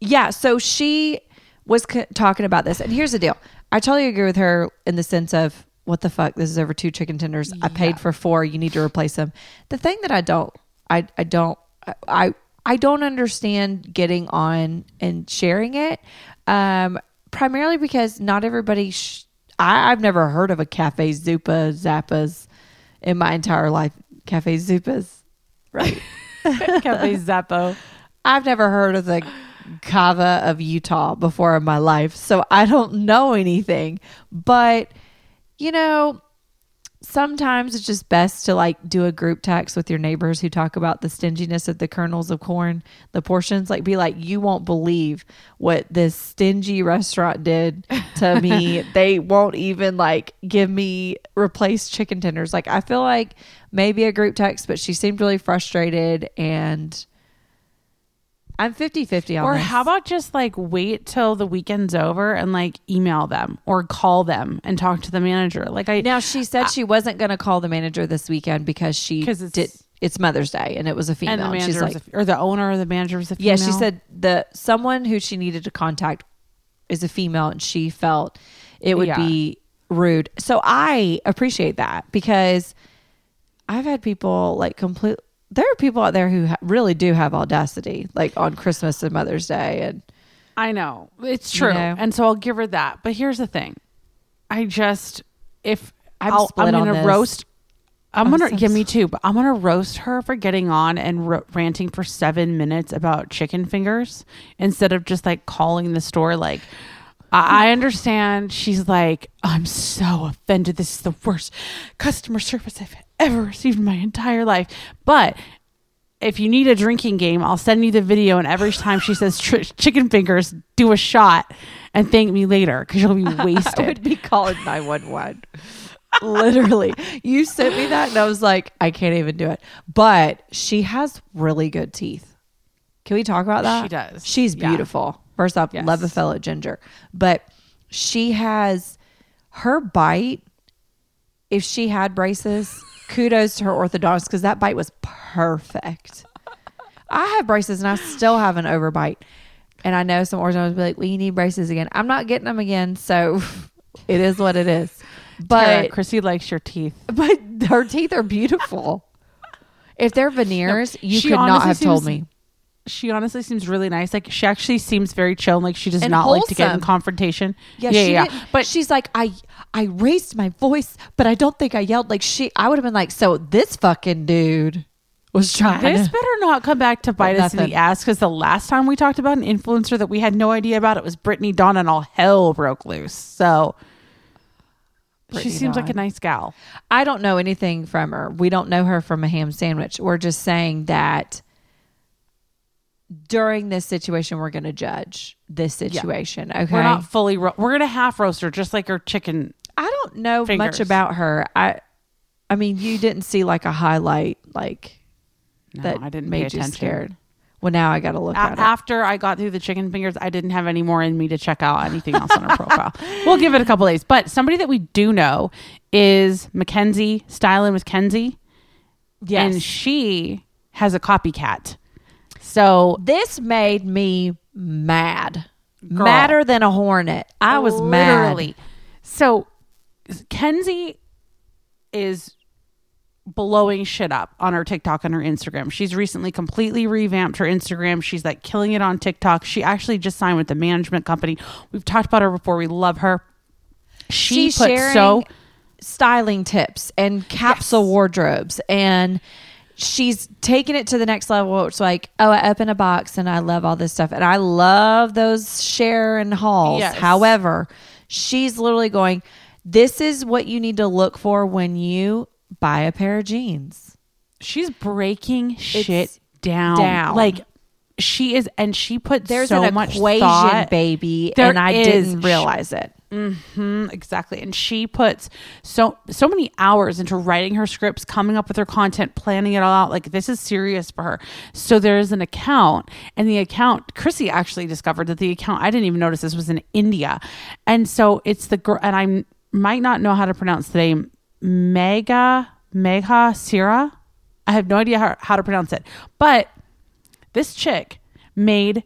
yeah. So she was c- talking about this, and here's the deal. I totally agree with her in the sense of what the fuck. This is over two chicken tenders. I paid for four. You need to replace them. The thing that I don't, I I don't, I I don't understand getting on and sharing it. Um, primarily because not everybody. Sh- I, I've never heard of a cafe Zupa Zappas in my entire life. Cafe Zupas, right?
Cafe Zappo.
I've never heard of the Cava of Utah before in my life, so I don't know anything. But you know, sometimes it's just best to like do a group text with your neighbors who talk about the stinginess of the kernels of corn, the portions. Like, be like, you won't believe what this stingy restaurant did to me. they won't even like give me replaced chicken tenders. Like, I feel like maybe a group text, but she seemed really frustrated and. I'm 50 50 on
Or
this.
how about just like wait till the weekend's over and like email them or call them and talk to the manager. Like I
Now she said she wasn't going to call the manager this weekend because she
'Cause it's-
did. It's Mother's Day and it was a female.
and the manager
she's
was
like,
a, or the owner or the manager was a female. yeah.
She said the someone who she needed to contact is a female, and she felt it would
Yeah.
be rude. So I appreciate that because I've had people like complete. There are people out there who ha- really do have audacity, like on Christmas and Mother's Day, and
I know it's
You
true,
know?
and so I'll give her that. But here's the thing: I just if
I'm split
I'm gonna roast. I'm
I'm
gonna
so
yeah, me too. But I'm gonna roast her for getting on and r- ranting for seven minutes about chicken fingers instead of just like calling the store. Like, I, I understand she's like, I'm so offended. This is the worst customer service I've ever received in my entire life. But if you need a drinking game, I'll send you the video. And every time she says tr- chicken fingers, do a shot and thank me later because you'll be wasted.
I would be calling 911. Literally. You sent me that and I was like, I can't even do it. But she has really good teeth. Can we talk about that?
She does.
She's
Yeah.
beautiful. First off,
Yes.
love a fellow ginger. But she has her bite. If she had braces, kudos to her orthodontist because that bite was perfect. I have braces and I still have an overbite. And I know some orthodontists will be like, well, you need braces again. I'm not getting them again. So it is what it is.
Tara,
But
Chrissy likes your teeth.
but her teeth are beautiful. If they're veneers, you could not have told
seems-
me.
She honestly seems really nice. Like she actually seems very chill. and, Like she does
And
not like to get in
wholesome.
confrontation.
Yeah,
yeah, yeah. But
she's like, I I raised my voice, but I don't think I yelled. Like she, I would have been like, so this fucking dude was trying.
this
to-
better not come back to bite us in the ass because the last time we talked about an influencer that we had no idea about, it was Brittany Dawn, and all hell broke loose. So she seems like a nice gal.
I don't know anything from her. We don't know her from a ham sandwich. We're just saying that during this situation, we're going to judge this situation. Okay.
We're not fully. Ro- we're gonna half roast her, just like her chicken.
I don't know much about her. I, I mean, you didn't see like a highlight like
No,
that
I didn't
made you scared. Well, now I got to look
A-
at it.
after I got through the chicken fingers, I didn't have any more in me to check out anything else on her profile. We'll give it a couple days. But somebody that we do know is Mackenzie Styling with Kenzie.
Yes.
And she has a copycat. So
this made me mad,
Girl.
madder than a hornet. I was
literally,
mad.
So Kenzie is blowing shit up on her TikTok and her Instagram. She's recently completely revamped her Instagram. She's like killing it on TikTok. She actually just signed with the management company. We've talked about her before. We love her. She
She's
put
sharing
so
styling tips and capsule
Yes.
wardrobes and she's taking it to the next level it's like oh i open a box and i love all this stuff and i love those share and hauls
Yes.
however she's literally going this is what you need to look for when you buy a pair of jeans
she's breaking shit down.
down.
Like she is and she put
there's
so
an
much
equation
thought.
baby
There
and i
is.
didn't realize it
Mhm, exactly. And she puts so so many hours into writing her scripts, coming up with her content, planning it all out. Like this is serious for her. So there's an account, and the account Chrissy actually discovered that the account I didn't even notice this was in India, and so it's the girl, and I might not know how to pronounce the name Mega Megha Sira. I have no idea how, how to pronounce it, but this chick made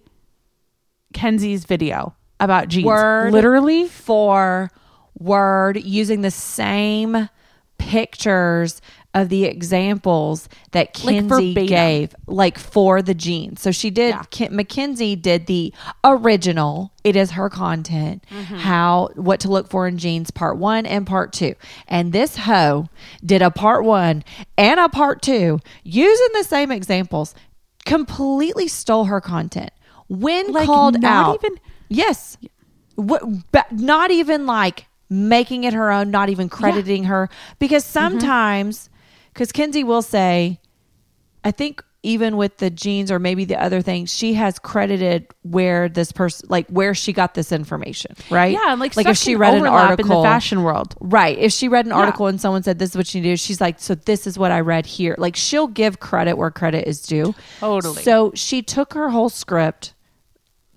Kenzie's video about jeans.
Word
literally
for word using the same pictures of the examples that
Like
Kenzie
verbatim.
gave, like for the jeans. So she did.
Yeah.
Mackenzie did the original. It is her content.
Mm-hmm.
How what to look for in jeans, part one and part two. And this hoe did a part one and a part two using the same examples. Completely stole her content. When
Like,
called out,
even-
Yes. What, but not even like making it her own, not even crediting her. Because
Mm-hmm.
sometimes, because Kenzie will say, I think even with the jeans or maybe the other things, she has credited where this person, like where she got this information, right?
Yeah, and like,
like if she read an article
in the fashion world.
Right. If she read an
Yeah.
article and someone said this is what you do, she's like, so this is what I read here. Like she'll give credit where credit is due.
Totally.
So she took her whole script,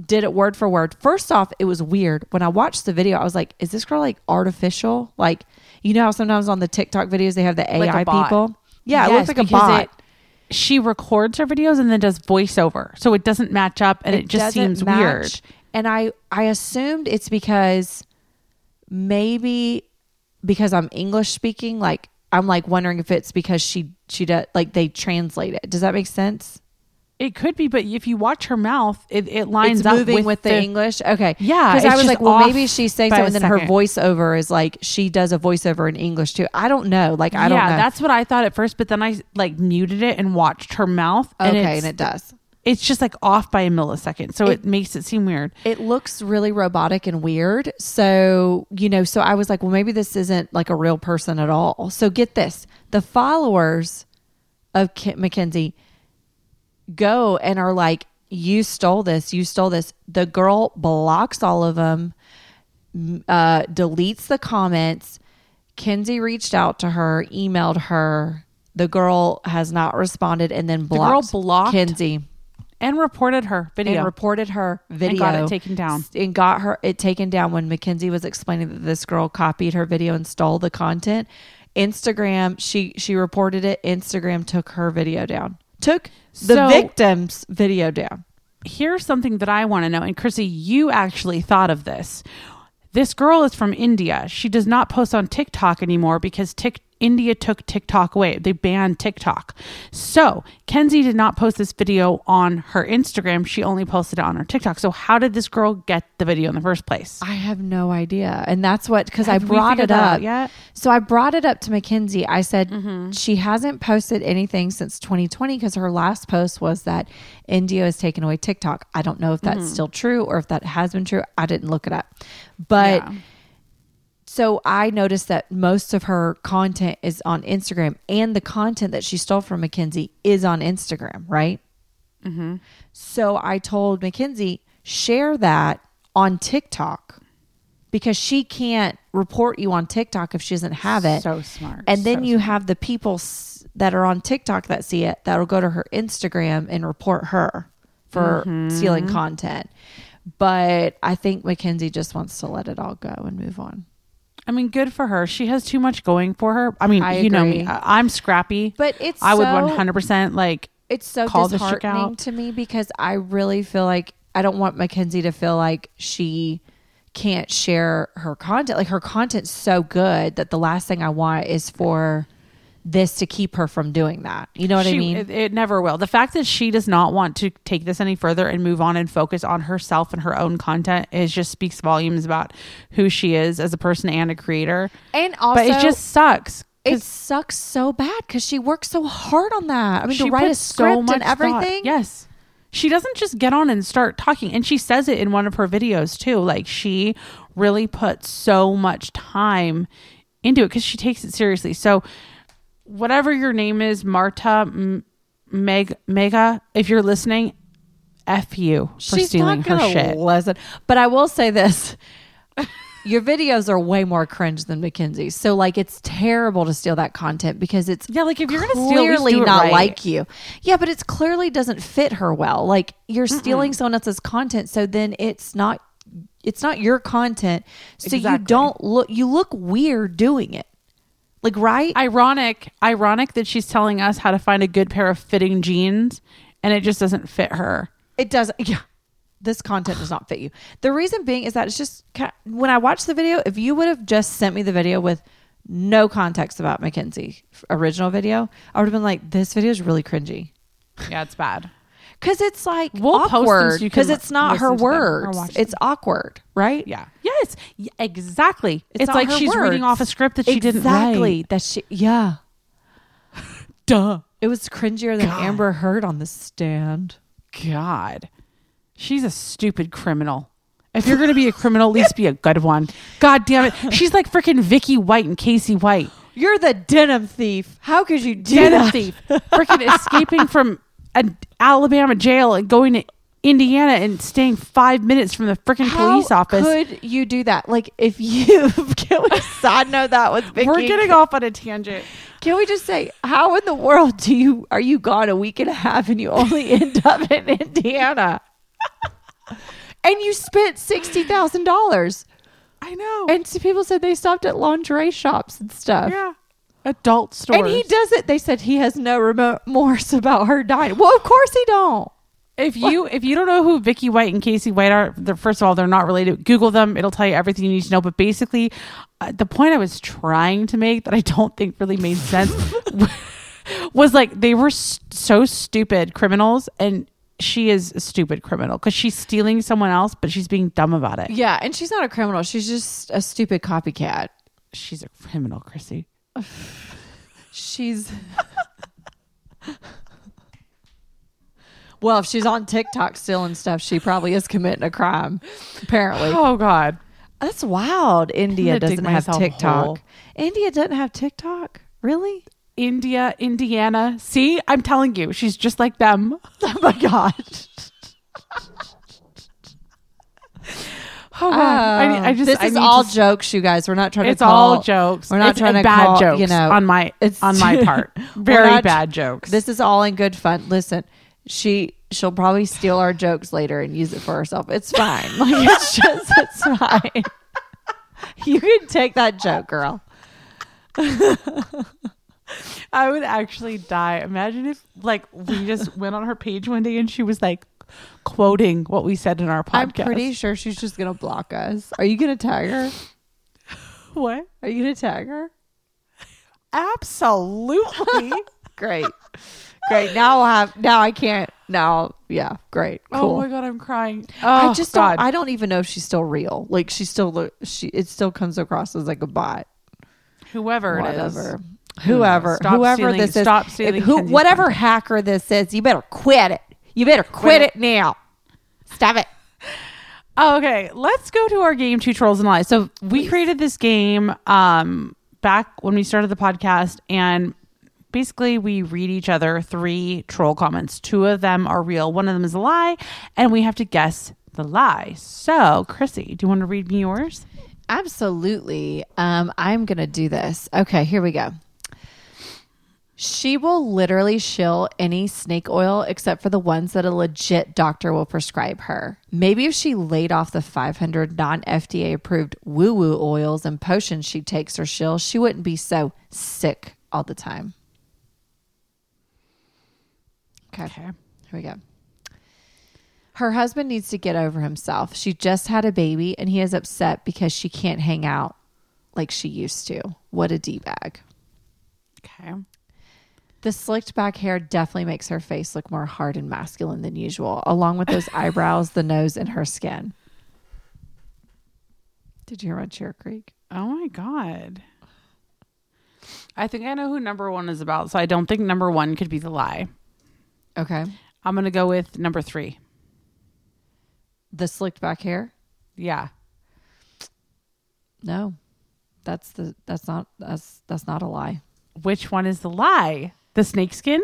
did it word for word. First off, it was weird. When I watched the video, I was like, is this girl like artificial? Like, you know how sometimes on the TikTok videos they have the AI
bot.
people? Yeah, it
Yes,
looks like a bot.
it- she records her videos and then does voiceover, so it doesn't match up, and it, just seems
match.
weird.
And I I assumed it's because maybe because I'm English speaking, like I'm like wondering if it's because she she does like they translate it. Does that make sense?
It could be, but if you watch her mouth, it, it lines
it's
up
moving with,
with,
the, English. Okay,
Yeah,
Because I was like, well, maybe she's saying something, and then her voiceover is like she does a voiceover in English too. I don't know. Like I don't
yeah, that's what I thought at first, but then I like muted it and watched her mouth, and
okay, and it does.
it's just like off by a millisecond, so it,
It-
makes it seem weird.
it looks really robotic and weird. So, you know, so I was like, well, maybe this isn't like a real person at all. So get this the followers of Ki- Mackenzie go and are like, you stole this, you stole this. The girl blocks all of them, uh, deletes the comments. Kenzie reached out to her, emailed her. The girl has not responded and then
girl
blocked,
blocked
Kenzie
And reported her video.
and reported her video
got it taken down.
and got her it taken down when Mackenzie was explaining that this girl copied her video and stole the content. Instagram, she she reported it. Instagram took her video down. Took the
So-
victim's video down.
here's something that I want to know. And Chrissy, you actually thought of this. This girl is from India. She does not post on TikTok anymore because Tik India took TikTok away. They banned TikTok. So Kenzie did not post this video on her Instagram. She only posted it on her TikTok. So how did this girl get the video in the first place?
I have no idea. And that's what because I brought it up.
yet?
So I brought it up to Mackenzie. I said
Mm-hmm.
she hasn't posted anything since 2020 because her last post was that India has taken away TikTok. I don't know if that's
Mm-hmm.
still true or if that has been true. I didn't look it up. But
Yeah.
So I noticed that most of her content is on Instagram and the content that she stole from Mackenzie is on Instagram, right?
Mm-hmm.
So I told Mackenzie, share that on TikTok because she can't report you on TikTok if she doesn't have it.
So smart.
and then
So
you have the people s- that are on TikTok that see it that'll go to her Instagram and report her for
Mm-hmm.
stealing content. But I think Mackenzie just wants to let it all go and move on.
I mean, good for her. She has too much going for her. I mean,
I
you know me. I- I'm scrappy.
But it's
I would
so-
100% like
It's so
Call
disheartening to me because I really feel like I don't want Mackenzie to feel like she can't share her content. Like her content's so good that the last thing I want is for this to keep her from doing that. You know what I mean?
It, it never will. The fact that she does not want to take this any further and move on and focus on herself and her own content is just speaks volumes about who she is as a person and a creator.
and also,
but it just sucks.
it sucks so bad because she works so hard on that. I mean,
she
to write a script and everything.
thought- Yes. She doesn't just get on and start talking. And she says it in one of her videos too. Like she really puts so much time into it because she takes it seriously. So, whatever your name is, Marta M- Meg Mega, if you're listening, F you for
She's
stealing
not
her
gonna
shit.
listen. But I will say this. Your videos are way more cringe than Mackenzie's. So like it's terrible to steal that content because it's
Yeah, like if you're gonna steal,
clearly not
right.
like you. Yeah, but it's clearly doesn't fit her well. Like you're stealing someone else's content, so then it's not it's not your content. So you don't look you look weird doing it. Like right?
ironic ironic that she's telling us how to find a good pair of fitting jeans and it just doesn't fit her.
It doesn't. Yeah. This content does not fit you. The reason being is that it's just when I watched the video, if you would have just sent me the video with no context about Mackenzie original video, I would have been like, this video is really cringy.
Yeah, it's bad.
Cause it's like
We'll post them so
awkward. Because it's not her
listen to them
words. It's awkward, right?
Yeah. Yes. Exactly. It's,
not
like she's reading off a script that she didn't write.
exactly. That she. Yeah.
Duh.
It was cringier than
God.
Amber Heard on the stand.
God. She's a stupid criminal. If you're going to be a criminal, at least be a good one. God damn it. She's like freaking Vicky White and Casey White.
You're the denim thief. How could you do
Denim
that?
thief. Freaking escaping from an Alabama jail and going to Indiana and staying five minutes from the freaking police office.
could you do that? Like, if you can we side note that with Vicky?
We're getting off on a tangent.
Can we just say, how in the world do you are you gone a week and a half and you only end up in Indiana? and you spent sixty thousand dollars.
I know.
And so people said they stopped at lingerie shops and stuff.
yeah. Adult stores.
And he does it. They said he has no remorse about her dying. Well, of course he don't.
If you if you don't know who Vicky White and Casey White are, they're, first of all, they're not related. Google them; it'll tell you everything you need to know. But basically, uh, the point I was trying to make that I don't think really made sense was like they were s- so stupid criminals, and she is a stupid criminal because she's stealing someone else, but she's being dumb about it.
Yeah, and she's not a criminal. She's just a stupid copycat.
She's a criminal, Chrissy.
She's Well, if she's on TikTok still and stuff, she probably is committing a crime. Apparently.
Oh God,
That's wild. India
I'm gonna dig
doesn't have TikTok.
hole.
India doesn't have TikTok? Really?
India, Indiana. See, I'm telling you, she's just like them.
Oh my god.
Oh God, I, I um, just
this
I
is all jokes, you guys. We're not trying
It's
to call
all jokes.
We're not
It's
trying to
bad
call,
jokes
you know,
on my
it's-
on my part. Very
not-
bad jokes.
This is all in good fun. Listen, she she'll probably steal our jokes later and use it for herself. It's fine. Like it's just it's fine. You can take that joke, girl.
I would actually die. Imagine if like we just went on her page one day and she was like quoting what we said in our podcast.
I'm pretty sure she's just gonna block us. Are you gonna tag her?
what?
Are you gonna tag her?
Absolutely.
Great. Great. Now I'll have now I can't now yeah, great.
Oh my god, I'm crying. Oh,
I just
God.
don't I don't even know if she's still real. Like she still look she it still comes across as like a bot.
whoever it is.
whatever. Whoever,
Stop
whoever
stealing-
this is,
stop stealing
who, whatever hacker this is, you better quit it. You better quit, it now. Stop it.
Oh, okay, let's go to our game, Two Trolls and Lies. So we created this game um, back when we started the podcast, and basically we read each other three troll comments. Two of them are real, one of them is a lie, and we have to guess the lie. So, Chrissy, do you want to read me yours?
Absolutely. Um, I'm gonna do this. Okay, here we go. She will literally shill any snake oil except for the ones that a legit doctor will prescribe her. Maybe if she laid off the 500 non FDA approved woo woo oils and potions she takes or shill, she wouldn't be so sick all the time. Okay.
Okay.
Here we go. Her husband needs to get over himself. She just had a baby and he is upset because she can't hang out like she used to. What a D bag.
Okay.
The slicked back hair definitely makes her face look more hard and masculine than usual, along with those eyebrows, the nose, and her skin. Did you hear about Cheer Creek?
Oh my god. I think I know who number one is about, so I don't think number one could be the lie.
Okay.
I'm gonna go with number three.
The slicked back hair?
Yeah.
No. That's the that's not that's that's not a lie.
Which one is the lie? The snakeskin?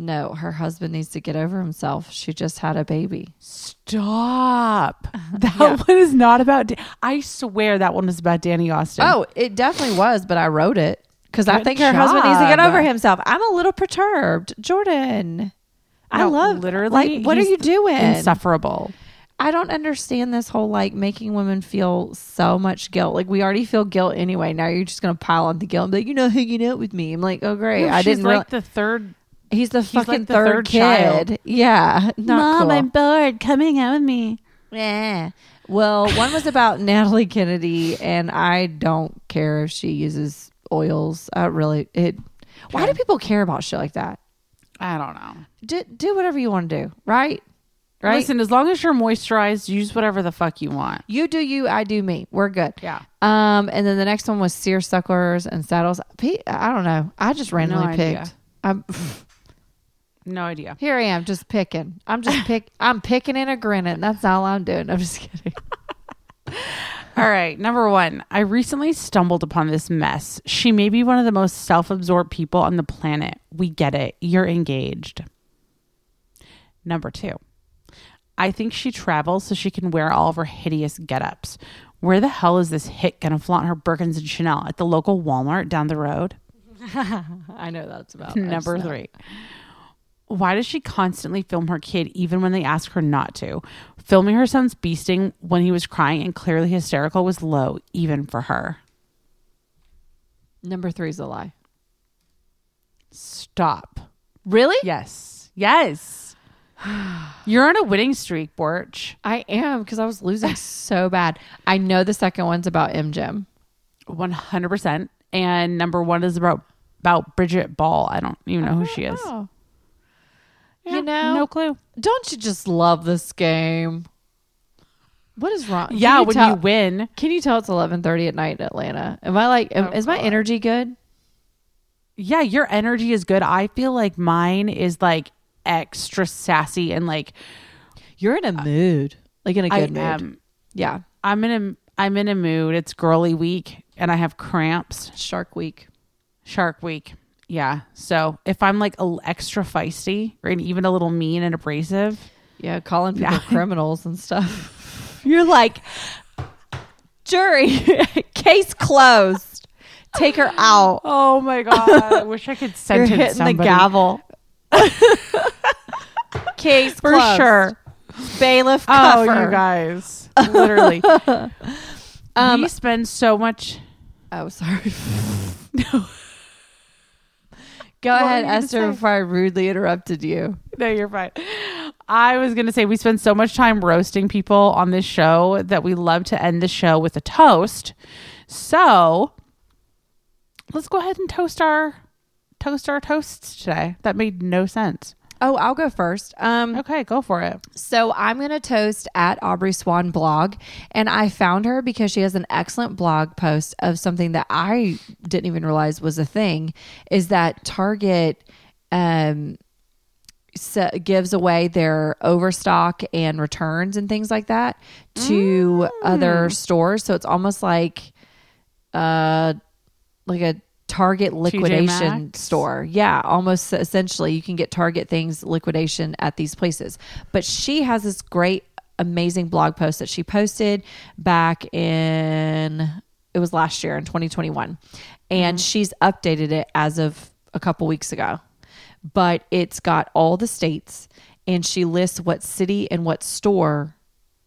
No, her husband needs to get over himself. She just had a baby.
Stop. That
Yeah.
one is not about. Da- I swear that one was about Dani Austin.
Oh, it definitely was, but I wrote it because I think her husband needs to get over himself. I'm a little perturbed, Jordan. I love
literally.
Like, what are you doing?
Insufferable.
I don't understand this whole like making women feel so much guilt. Like we already feel guilt anyway. Now you're just gonna pile on the guilt and be like, you know, hanging out with me. I'm like, oh great.
No,
I
she's
didn't
like the third.
He's the fucking
like the
third,
third
kid.
child.
Yeah, not cool.
I'm bored. Coming out with me.
Yeah. Well, one was about Natalie Kennedy, and I don't care if she uses oils. I really it. Why do people care about shit like that?
I don't know.
Do, do whatever you want to do, right? Right.
Listen, as long as you're moisturized, use whatever the fuck you want.
you do you, I do me. We're good.
Yeah.
Um, and then the next one was seersuckers and saddles. I don't know. I just randomly
idea.
picked. I'm,
No idea.
here I am, just picking. I'm just pick. I'm picking and a grinning. That's all I'm doing. I'm just kidding.
All right, number one. I recently stumbled upon this mess. She may be one of the most self absorbed people on the planet. We get it. You're engaged. Number two. I think she travels so she can wear all of her hideous get ups. Where the hell is this hit gonna flaunt her Birkins and Chanel at the local Walmart down the road?
I know that's about
Number three. Why does she constantly film her kid even when they ask her not to? Filming her son's beasting when he was crying and clearly hysterical was low, even for her.
Number three is a lie.
Stop.
Really?
Yes. Yes. You're on a winning streak, Borch.
I am because I was losing so bad. I know the second one's about M Jim.
100%. And number one is about, about Bridget Ball. I don't even know who oh, she is.
Oh.
Yeah,
you know,
no clue.
don't you just love this game? What is wrong? Can
Yeah,
you
when
tell,
you win.
Can you tell it's eleven thirty at night in Atlanta? Am I like? Am,
Oh,
is my
God.
energy good?
Yeah, your energy is good. I feel like mine is like extra sassy and like
You're in a uh, mood, like in a good mood.
am.
Yeah,
I'm in a I'm in a mood. It's girly week and I have cramps.
Shark Week.
Shark week. Yeah. So if I'm like a extra feisty or even a little mean and abrasive,
Yeah, calling people
Yeah.
criminals and stuff. You're like, jury, case closed. Take her out.
oh my god, I wish I could
You're
sentence
hitting
somebody.
the gavel. Case
for
closed.
sure.
Bailiff
Oh, you guys, literally.
Um,
we spend so much.
Oh, sorry. no. Go
What
ahead, Esther, before I rudely interrupted you.
No, you're fine. I was gonna say we spend so much time roasting people on this show that we love to end the show with a toast. So let's go ahead and toast our toast our toasts today. That made no sense.
Oh, I'll go first. Um,
Okay, go for it.
So I'm going to toast at Aubrey Swan blog. And I found her because she has an excellent blog post of something that I didn't even realize was a thing is that Target um, se- gives away their overstock and returns and things like that to other stores. So it's almost like uh like a Target liquidation store. Yeah, almost essentially you can get Target things liquidation at these places. But she has this great amazing blog post that she posted back in it was last year in 2021. And she's updated it as of a couple weeks ago. But it's got all the states and she lists what city and what store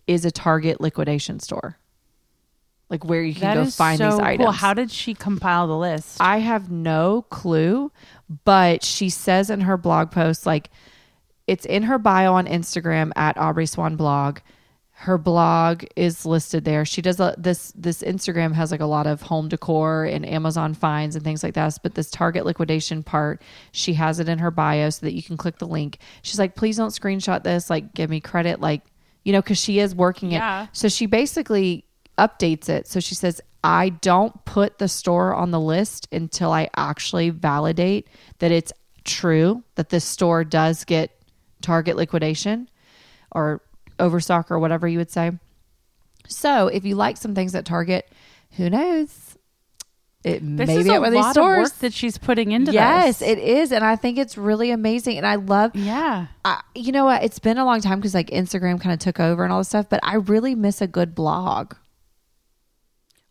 is a Target liquidation store. Like where you can
That
go find
so
these
cool.
items.
How did she compile the list?
I have no clue, but she says in her blog post like it's in her bio on Instagram at Aubrey Swan blog. Her blog is listed there. She does a, this. This Instagram has like a lot of home decor and Amazon finds and things like that. But this Target liquidation part, she has it in her bio so that you can click the link. She's like, please don't screenshot this. Like, give me credit. Like, you know, because she is working
Yeah.
it. So she basically updates it. So she says, I don't put the store on the list until I actually validate that it's true that this store does get Target liquidation or overstock or whatever you would say. So if you like some things at Target, who knows? It
This
may
is
be
a
at one of these
lot of
stores.
work that she's putting into
yes,
this.
it is, and I think it's really amazing. And I love
yeah.
I, you know what? It's been a long time because like Instagram kind of took over and all this stuff, but I really miss a good blog.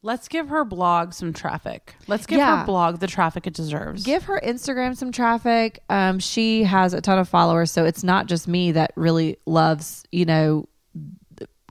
Let's give her blog some traffic. Let's give
Yeah.
her blog the traffic it deserves.
Give her Instagram some traffic. Um, she has a ton of followers, so it's not just me that really loves, you know,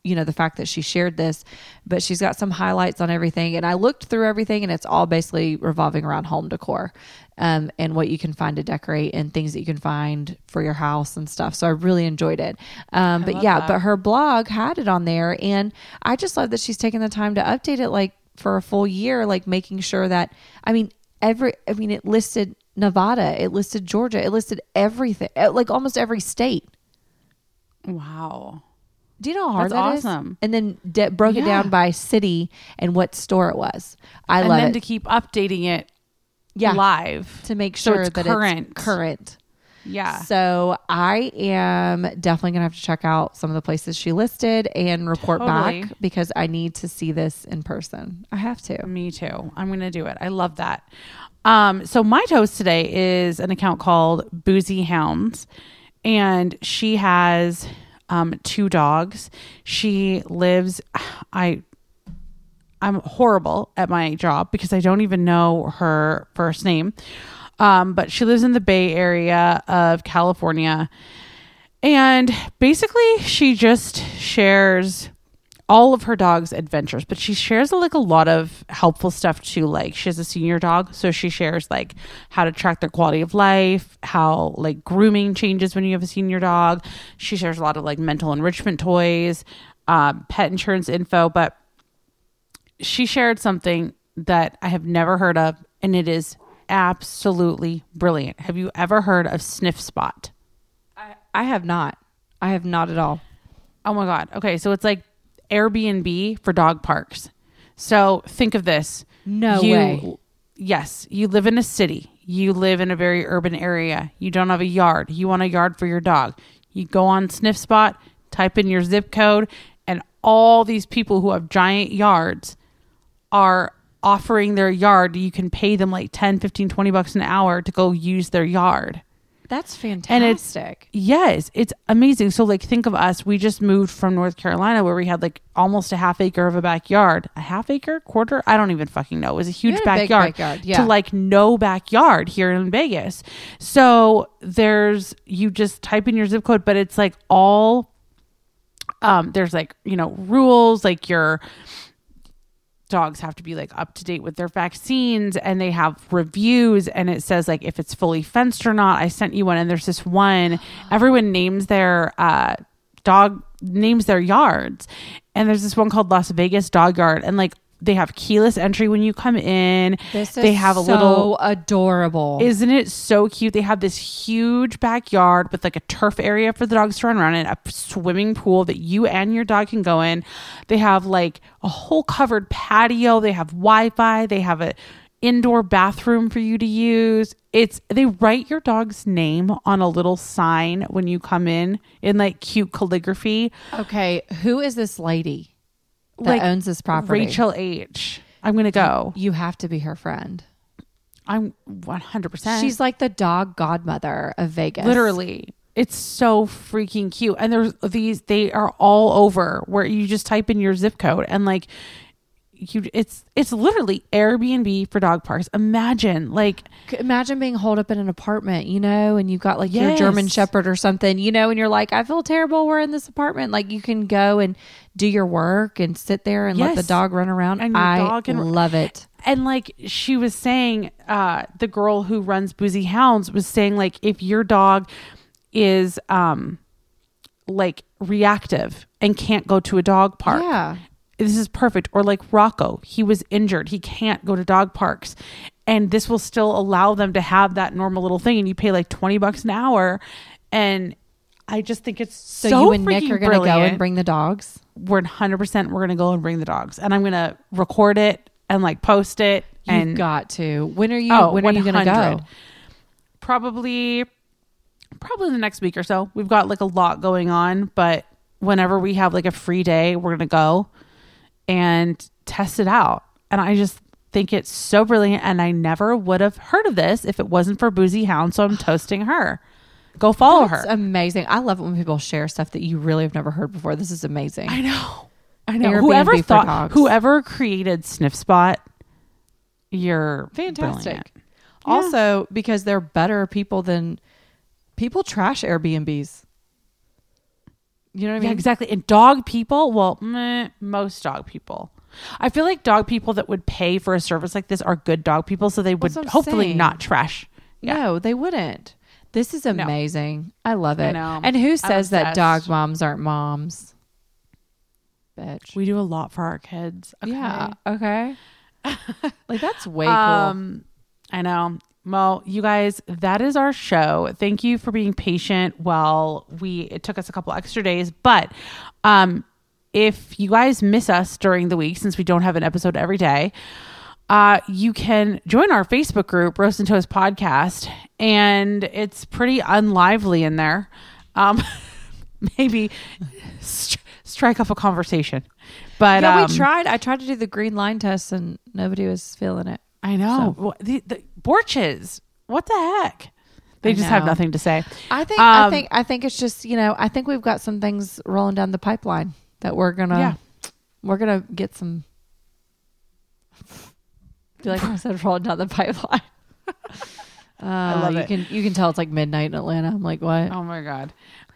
you know the fact that she shared this, but she's got some highlights on everything. And I looked through everything, and it's all basically revolving around home decor, um, and what you can find to decorate and things that you can find for your house and stuff. So I really enjoyed it. Um, but yeah,
that.
but her blog had it on there, and I just love that she's taking the time to update it, like for a full year, like making sure that I mean every I mean it listed Nevada, it listed Georgia, it listed everything, like almost every state.
wow.
Do you know how hard
That's
that is?
awesome.
And then de- broke it down by city and what store it was. I
and
love
then
it
to keep updating it
Yeah.
live.
to make
so
sure
it's
that
current.
it's current.
Yeah.
So I am definitely gonna have to check out some of the places she listed and report
Totally.
back because I need to see this in person. I have to.
Me too. I'm going to do it. I love that. Um, so my toast today is an account called Boozy Hounds, and she has um, two dogs. She lives. I. I'm horrible at my job because I don't even know her first name. Um, but she lives in the Bay Area of California. And basically, she just shares all of her dog's adventures, but she shares like a lot of helpful stuff too. Like she has a senior dog, so she shares like how to track their quality of life, how like grooming changes when you have a senior dog. She shares a lot of like mental enrichment toys, um, pet insurance info, but she shared something that I have never heard of, and it is absolutely brilliant. Have you ever heard of Sniff Spot?
I, I have not. I have not at all.
Oh my God. Okay. So it's like Airbnb for dog parks. So think of this.
No
you,
way.
Yes. You live in a city. You live in a very urban area. You don't have a yard. You want a yard for your dog. You go on Sniff Spot, type in your zip code, and all these people who have giant yards are offering their yard. You can pay them like 10, 15, 20 bucks an hour to go use their yard.
That's fantastic And
it's yes, it's amazing. So like think of us, we just moved from North Carolina where we had like almost a half acre of a backyard. A half acre, quarter, I don't even fucking know. It was a huge
had a
backyard,
backyard, yeah.
to like no backyard here in Vegas. So there's you just type in your zip code, but it's like all um there's like, you know, rules like your dogs have to be like up to date with their vaccines and they have reviews and it says like if it's fully fenced or not. I sent you one and there's this one everyone names their uh dog names their yards. And there's this one called Las Vegas Dog Yard and like they have keyless entry when you come in.
this is
they have a
so
little
adorable.
isn't it so cute? They have this huge backyard with like a turf area for the dogs to run around in, a swimming pool that you and your dog can go in. They have like a whole covered patio. They have Wi-Fi. They have a indoor bathroom for you to use. It's they write your dog's name on a little sign when you come in in like cute calligraphy.
okay, who is this lady that
Like
owns this property?
Rachel H. I'm gonna go.
You have to be her friend.
I'm 100. percent
She's like the dog godmother of Vegas.
Literally. It's so freaking cute. And there's these they are all over where you just type in your zip code and like you it's it's literally Airbnb for dog parks. Imagine like
Imagine being holed up in an apartment, you know, and you've got like your German Shepherd or something, you know, and you're like, I feel terrible. We're in this apartment. Like you can go and do your work and sit there and let the dog run around.
And
I
dog can-
love it.
and like she was saying uh the girl who runs boozy hounds was saying like if your dog is um like reactive and can't go to a dog park.
Yeah.
This is perfect. Or like Rocco, he was injured. He can't go to dog parks. And this will still allow them to have that normal little thing. And you pay like 20 bucks an hour. And I just think it's
So,
so,
you and Nick are going to go and bring the dogs.
We're 100% we're going to go and bring the dogs. And I'm going to record it and like post it.
You've
and
got to. When are you?
Oh,
when are you going to go?
probably probably the next week or so. We've got like a lot going on, but whenever we have like a free day, we're going to go and test it out. And I just think it's so brilliant and I never would have heard of this if it wasn't for Boozy Hound, so I'm toasting her. Go follow
That's
her.
amazing. I love it when people share stuff that you really have never heard before. This is amazing.
I know. I know.
Airbnb
whoever thought whoever created Sniff Spot, you're
Fantastic.
brilliant.
Also, because they're better people than people trash Airbnbs. You know what I
Yeah,
mean?
exactly. And dog people, well, meh, most dog people. I feel like dog people that would pay for a service like this are good dog people, so they would
That's what I'm
hopefully
saying.
not trash. Yeah.
No, they wouldn't. This is amazing. I love it.
know.
And who
I'm
says that dog
obsessed.
moms aren't moms? Bitch.
We do a lot for our kids. Okay.
Yeah. Okay. like that's way cool.
Um, I know. Well, you guys, that is our show. Thank you for being patient while we it took us a couple extra days, but um if you guys miss us during the week since we don't have an episode every day, uh you can join our Facebook group Roast and Toast podcast and it's pretty unlively in there. Um maybe st- strike up a conversation. But.
Yeah,
um,
we tried. I tried to do the green line test and nobody was feeling it.
I know. What The, the Borches. What the heck? They
I
just have nothing to say.
I think I
Um,
think I think it's just, you know, I think we've got some things rolling down the pipeline that we're gonna
Yeah.
we're gonna get some I feel like I said rolling down the pipeline. Uh,
love
you
it.
can you can tell it's like midnight in Atlanta. I'm like, what?
Oh my god.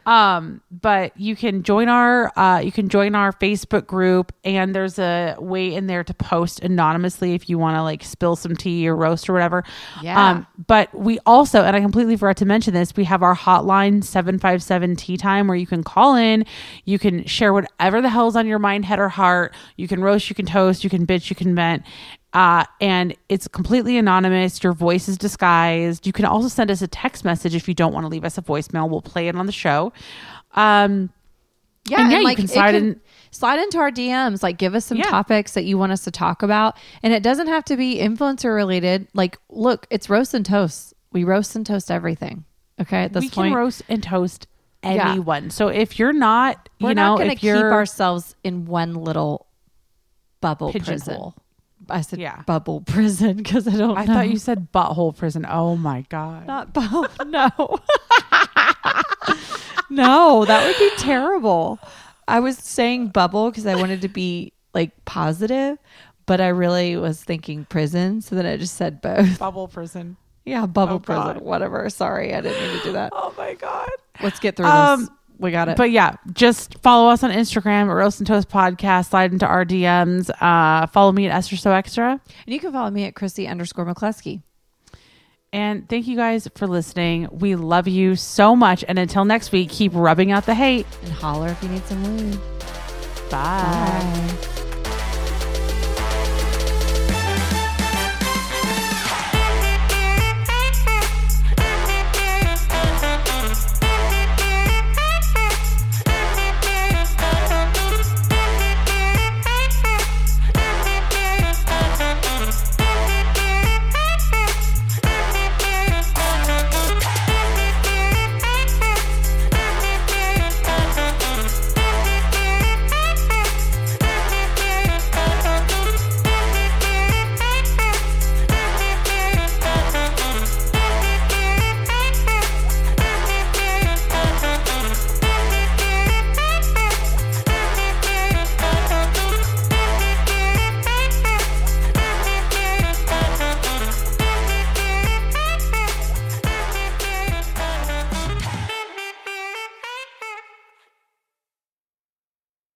Um, but you can join our uh you can join our Facebook group and there's a way in there to post anonymously if you want to like spill some tea or roast or whatever.
Yeah.
Um, but we also, and I completely forgot to mention this, we have our hotline 757 tea time where you can call in, you can share whatever the hell's on your mind, head or heart. You can roast, you can toast, you can bitch, you can vent. Uh, and it's completely anonymous. Your voice is disguised. You can also send us a text message if you don't want to leave us a voicemail. We'll play it on the show. Um,
Yeah,
And yeah, you
like
can
it
slide in-
slide into our DMs. Like, give us some
Yeah.
topics that you want us to talk about, and it doesn't have to be influencer related. Like, look, it's roast and toast. We roast and toast everything. Okay, at this
we
point,
can roast and toast
Yeah.
anyone. So if you're not,
we're
you know,
not going to keep ourselves in one little bubble prison. I said
Yeah.
bubble prison because I don't.
I
know.
thought you said butthole prison. Oh my god.
not bubble. No, no, that would be terrible. I was saying bubble because I wanted to be like positive, but I really was thinking prison. So then I just said both.
Bubble prison.
Yeah, bubble
Oh,
prison,
God.
whatever. Sorry, I didn't mean to do that.
Oh my god.
Let's get through
Um,
this. We got it.
But yeah, just follow us on Instagram at Roast and Toast Podcast. Slide into our DMs. Uh, follow me at Esther So Extra.
and you can follow me at Chrissy underscore McCluskey.
And thank you guys for listening. We love you so much. And until next week, keep rubbing out the hate.
And holler if you need some lube.
Bye.
Bye.